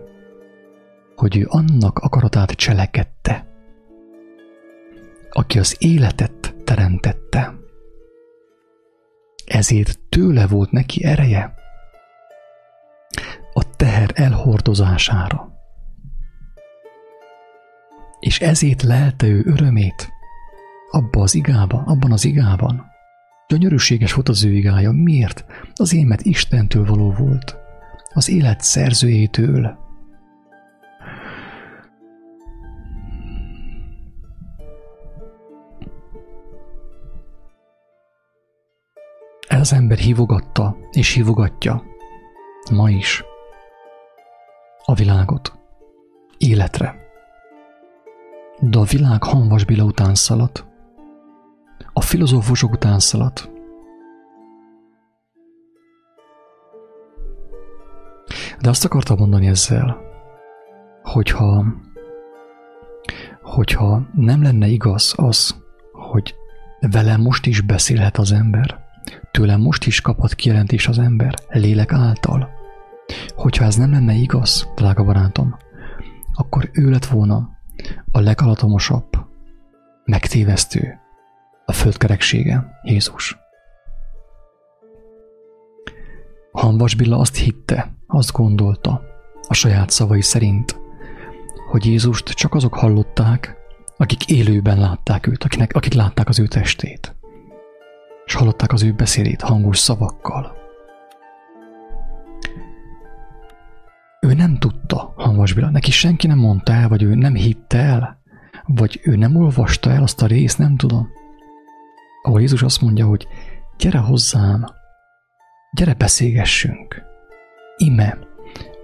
hogy ő annak akaratát cselekedte, aki az életet teremtette. Ezért tőle volt neki ereje a teher elhordozására. És ezért lelte ő örömét abba az igába, abban az igában. Gyönyörűséges volt az ő igája. Miért? Az émet Istentől való volt. Az élet szerzőjétől. Ez az ember hívogatta és hívogatja ma is a világot életre. De a világ hanvasbila után szaladt, a filozófusok után szaladt, De azt akartam mondani ezzel, hogyha, hogyha nem lenne igaz az, hogy velem most is beszélhet az ember, tőlem most is kaphat kijelentés az ember, lélek által. Hogyha ez nem lenne igaz, drága barátom, akkor ő lett volna a legalatomosabb, megtévesztő, a földkereksége, Jézus. Hanvas Billa azt hitte, azt gondolta, a saját szavai szerint, hogy Jézust csak azok hallották, akik élőben látták őt, akinek, akik látták az ő testét, és hallották az ő beszédét hangos szavakkal. Ő nem tudta, Hanvas Billa, neki senki nem mondta el, vagy ő nem hitte el, vagy ő nem olvasta el azt a részt, nem tudom. Ahol Jézus azt mondja, hogy gyere hozzám, gyere beszélgessünk. Ime,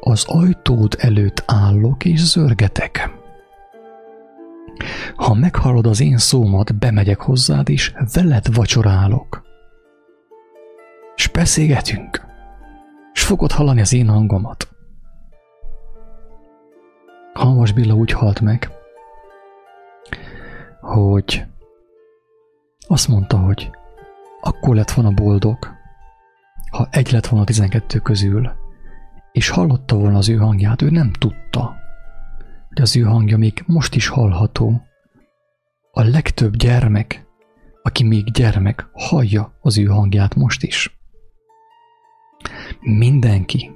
az ajtód előtt állok és zörgetek. Ha meghallod az én szómat, bemegyek hozzád, és veled vacsorálok. És beszélgetünk, és fogod hallani az én hangomat. Halmas Billa úgy halt meg, hogy azt mondta, hogy akkor lett volna boldog, ha egy lett volna a tizenkettő közül, és hallotta volna az ő hangját, ő nem tudta, hogy az ő hangja még most is hallható. A legtöbb gyermek, aki még gyermek, hallja az ő hangját most is. Mindenki,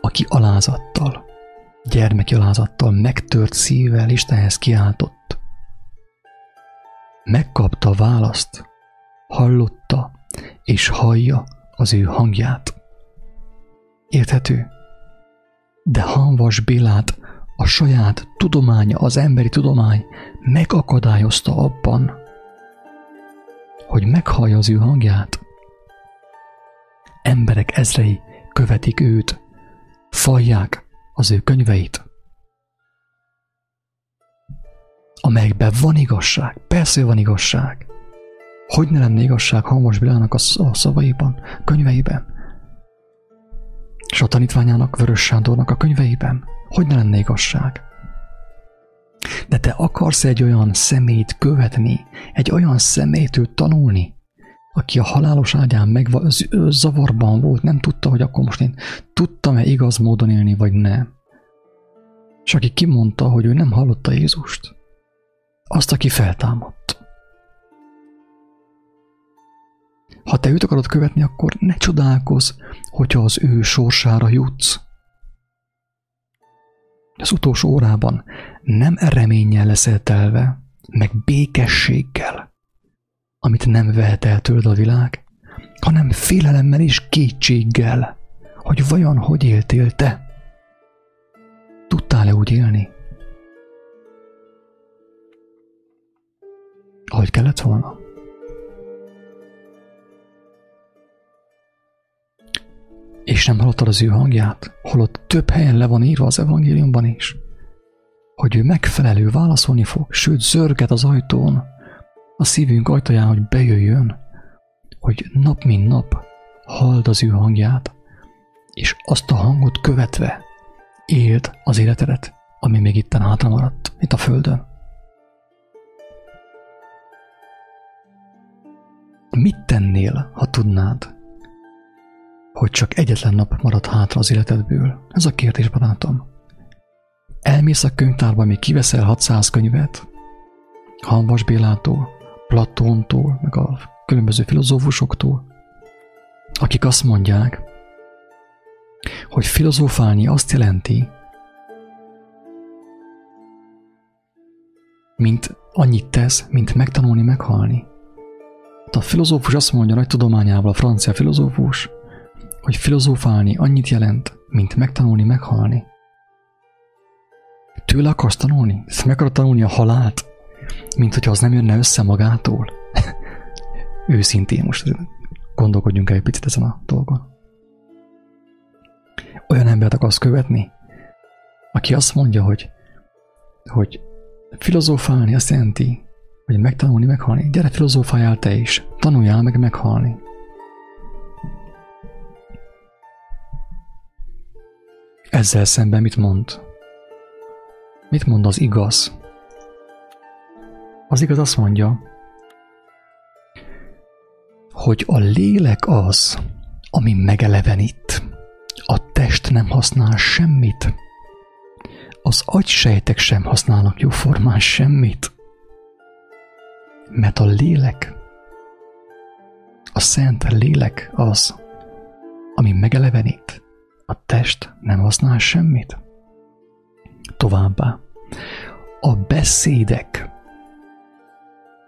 aki alázattal, gyermeki alázattal, megtört szívvel Istenhez kiáltott, megkapta választ, hallotta és hallja az ő hangját. Érthető? De Hanvas Bélát a saját tudománya, az emberi tudomány megakadályozta abban, hogy meghallja az ő hangját. Emberek ezrei követik őt, fajják az ő könyveit, amelyekben van igazság. Persze van igazság. Hogy ne lenne igazság Hanvas Bilának a szavaiban, könyveiben? És a tanítványának, Vörös Sándornak a könyveiben? Hogy ne lenne igazság? De te akarsz egy olyan szemét követni, egy olyan szemétől tanulni, aki a halálos ágyán meg zavarban volt, nem tudta, hogy akkor most én tudtam-e igaz módon élni, vagy nem. És aki kimondta, hogy ő nem hallotta Jézust, azt, aki feltámadt. Ha te őt akarod követni, akkor ne csodálkozz, hogyha az ő sorsára jutsz. Az utolsó órában nem reménnyel leszel telve, meg békességgel, amit nem vehet el tőled a világ, hanem félelemmel és kétséggel, hogy vajon hogy éltél te. Tudtál-e úgy élni? Ahogy kellett volna? És nem hallottad az ő hangját, holott több helyen le van írva az evangéliumban is, hogy ő megfelelő válaszolni fog, sőt zörget az ajtón, a szívünk ajtaján, hogy bejöjjön, hogy nap mint nap halld az ő hangját, és azt a hangot követve éld az életedet, ami még itten hátra maradt, itt a földön. Mit tennél, ha tudnád, hogy csak egyetlen nap marad hátra az életedből? Ez a kérdés, barátom. Elmész a könyvtárba, még kiveszel 600 könyvet, Hanvas Bélától, Platóntól, meg a különböző filozófusoktól, akik azt mondják, hogy filozófálni azt jelenti, mint annyit tesz, mint megtanulni, meghalni. A filozófus azt mondja nagy tudományával, a francia filozófus, hogy filozófálni annyit jelent, mint megtanulni, meghalni. Tőle akarsz tanulni? Meg akarod tanulni a halált? Mint hogyha az nem jönne össze magától? Őszintén most gondolkodjunk egy picit ezen a dolgon. Olyan embert akarsz követni, aki azt mondja, hogy, hogy filozófálni azt jelenti, hogy megtanulni, meghalni. Gyere, filozófáljál te is. Tanuljál meg meghalni. Ezzel szemben mit mond? Mit mond az igaz? Az igaz azt mondja, hogy a lélek az, ami megelevenít. A test nem használ semmit. Az agysejtek sem használnak jóformán semmit. Mert a lélek, a szent lélek az, ami megelevenít. A test nem használ semmit. Továbbá, a beszédek,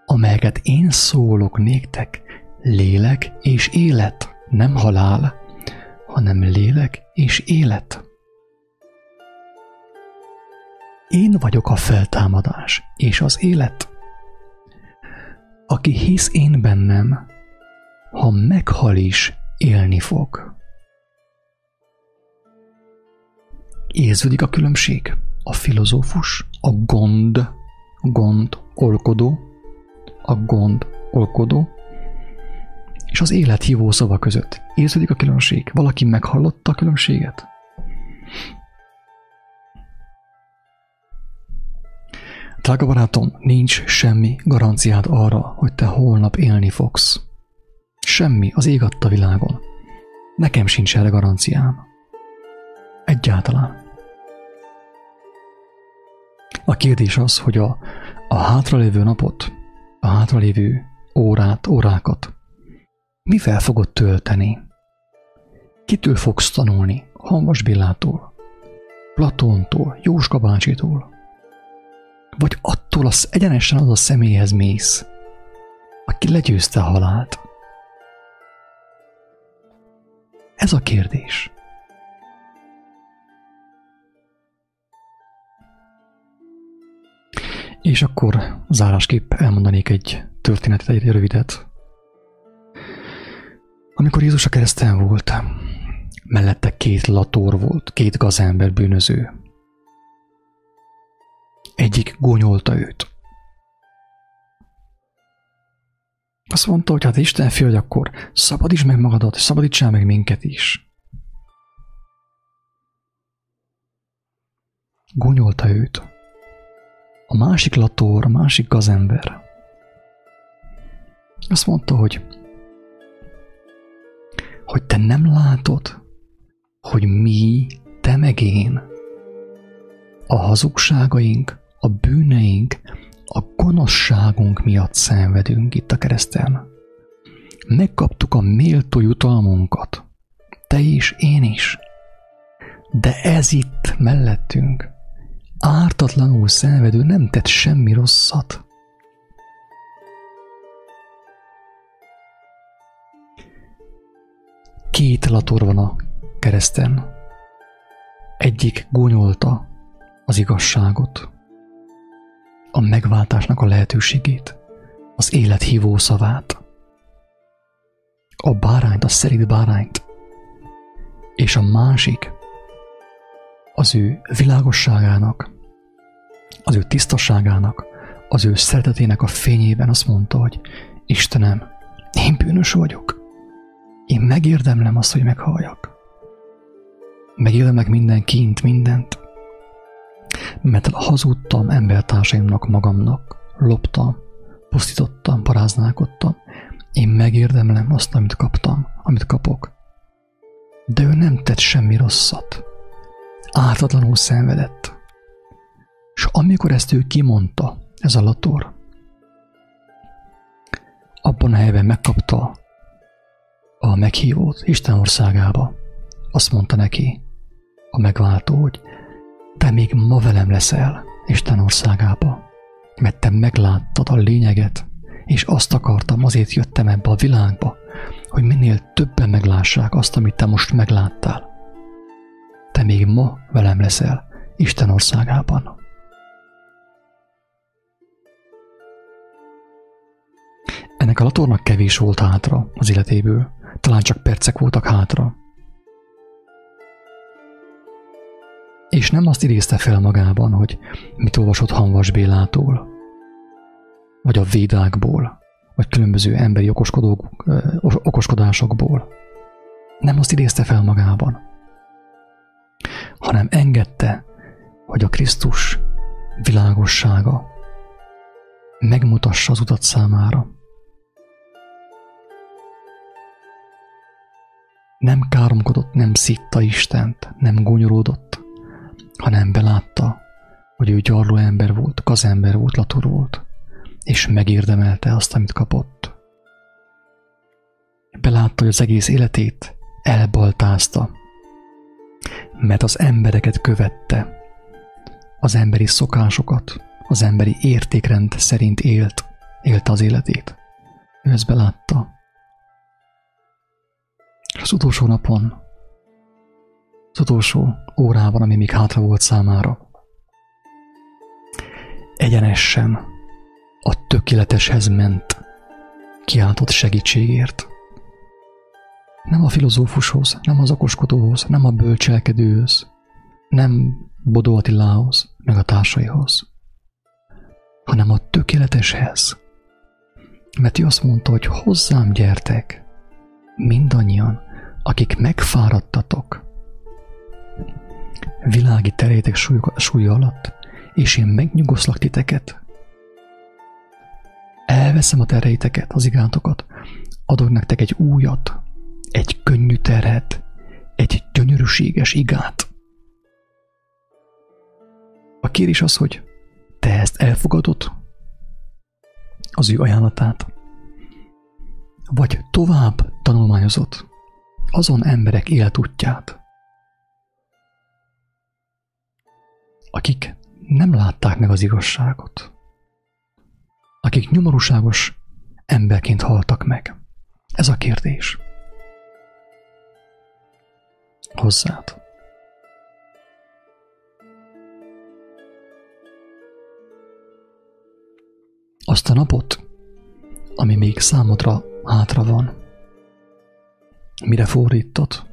amelyeket én szólok néktek, lélek és élet, nem halál, hanem lélek és élet. Én vagyok a feltámadás és az élet. Aki hisz én bennem, ha meghal is, élni fog. Érződik a különbség? A filozófus, a gond, gond, olkodó, a gond, olkodó, és az élet hívó szava között. Érződik a különbség? Valaki meghallotta a különbséget? Drága barátom, nincs semmi garanciád arra, hogy te holnap élni fogsz. Semmi az ég adta világon. Nekem sincs erre garanciám. Egyáltalán. A kérdés az, hogy a, a hátralévő napot, a hátralévő órát, órákat mivel fogod tölteni? Kitől fogsz tanulni? Hanvas Billától, Platóntól, Jóska bácsitól? Vagy attól az egyenesen az a személyhez mész, aki legyőzte a halált? Ez a kérdés. És akkor zárásképp elmondanék egy történetet, egy rövidet. Amikor Jézus a kereszten volt, mellette két lator volt, két gazember bűnöző. Egyik gonyolta őt. Azt mondta, hogy hát Isten fia, hogy akkor szabadíts meg magadat, szabadítsál meg minket is. Gonyolta őt. A másik lator, a másik gazember. Azt mondta, hogy hogy te nem látod, hogy mi, te meg én, a hazugságaink, a bűneink, a gonoszságunk miatt szenvedünk itt a kereszten. Megkaptuk a méltó jutalmunkat. Te is, én is. De ez itt mellettünk, ártatlanul szenvedő nem tett semmi rosszat. Két lator van a kereszten. Egyik gúnyolta az igazságot, a megváltásnak a lehetőségét, az élet hívó szavát, a bárányt, a szerint bárányt, és a másik az ő világosságának, az ő tisztaságának, az ő szeretetének a fényében azt mondta, hogy Istenem, én bűnös vagyok. Én megérdemlem azt, hogy meghalljak. Megérdemlek minden kint, mindent. Mert hazudtam embertársaimnak, magamnak, loptam, pusztítottam, paráználkodtam. Én megérdemlem azt, amit kaptam, amit kapok. De ő nem tett semmi rosszat. Ártatlanul szenvedett. És amikor ezt ő kimondta, ez a lator, abban a helyben megkapta a meghívót Isten országába. Azt mondta neki a megváltó, hogy te még ma velem leszel Isten országába, mert te megláttad a lényeget, és azt akartam, azért jöttem ebbe a világba, hogy minél többen meglássák azt, amit te most megláttál. Te még ma velem leszel Isten országában. Ennek a latornak kevés volt hátra az életéből, talán csak percek voltak hátra. És nem azt idézte fel magában, hogy mit olvasott Hanvas Bélától, vagy a védákból, vagy különböző emberi okoskodók, okoskodásokból. Nem azt idézte fel magában, hanem engedte, hogy a Krisztus világossága megmutassa az utat számára. Nem káromkodott, nem szitta Istent, nem gonyolódott, hanem belátta, hogy ő gyarló ember volt, gazember volt, lator volt, és megérdemelte azt, amit kapott. Belátta, hogy az egész életét elbaltázta, mert az embereket követte, az emberi szokásokat, az emberi értékrend szerint élt, élte az életét. Ő ezt belátta, és az utolsó napon, az utolsó órában, ami még hátra volt számára, egyenesen a tökéleteshez ment, kiáltott segítségért. Nem a filozófushoz, nem az okoskodóhoz, nem a bölcselkedőhöz, nem Bodó Attilához, meg a társaihoz, hanem a tökéleteshez. Mert ő azt mondta, hogy hozzám gyertek, mindannyian, akik megfáradtatok világi terétek súly, súly alatt, és én megnyugoszlak titeket. Elveszem a tereiteket, az igántokat, adok nektek egy újat, egy könnyű terhet, egy gyönyörűséges igát. A kérés az, hogy te ezt elfogadod, az ő ajánlatát, vagy tovább tanulmányozott azon emberek életútját, akik nem látták meg az igazságot, akik nyomorúságos emberként haltak meg. Ez a kérdés. Hozzád. Azt a napot, ami még számodra hátra van. Mire fordítod?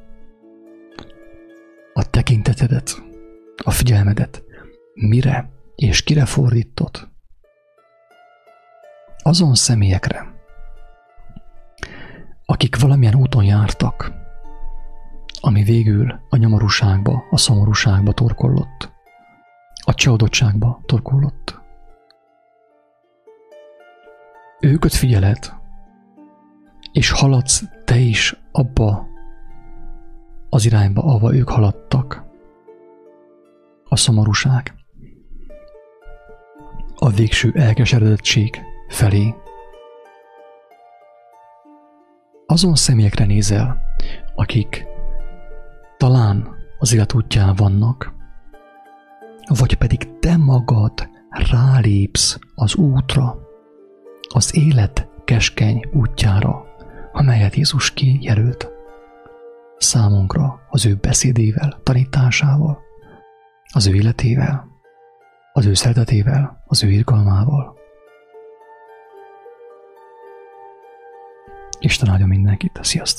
A tekintetedet, a figyelmedet. Mire és kire fordítod? Azon személyekre, akik valamilyen úton jártak, ami végül a nyomorúságba, a szomorúságba torkollott, a csalódottságba torkollott. Őket figyeled, és haladsz te is abba az irányba, ahova ők haladtak. A szomorúság, a végső elkeseredettség felé. azon személyekre nézel, akik talán az élet útján vannak, vagy pedig te magad rálépsz az útra, az élet keskeny útjára, amelyet Jézus kijelölt számunkra az ő beszédével, tanításával, az ő életével, az ő szeretetével, az ő irgalmával. Isten áldja mindenkit, sziasztok!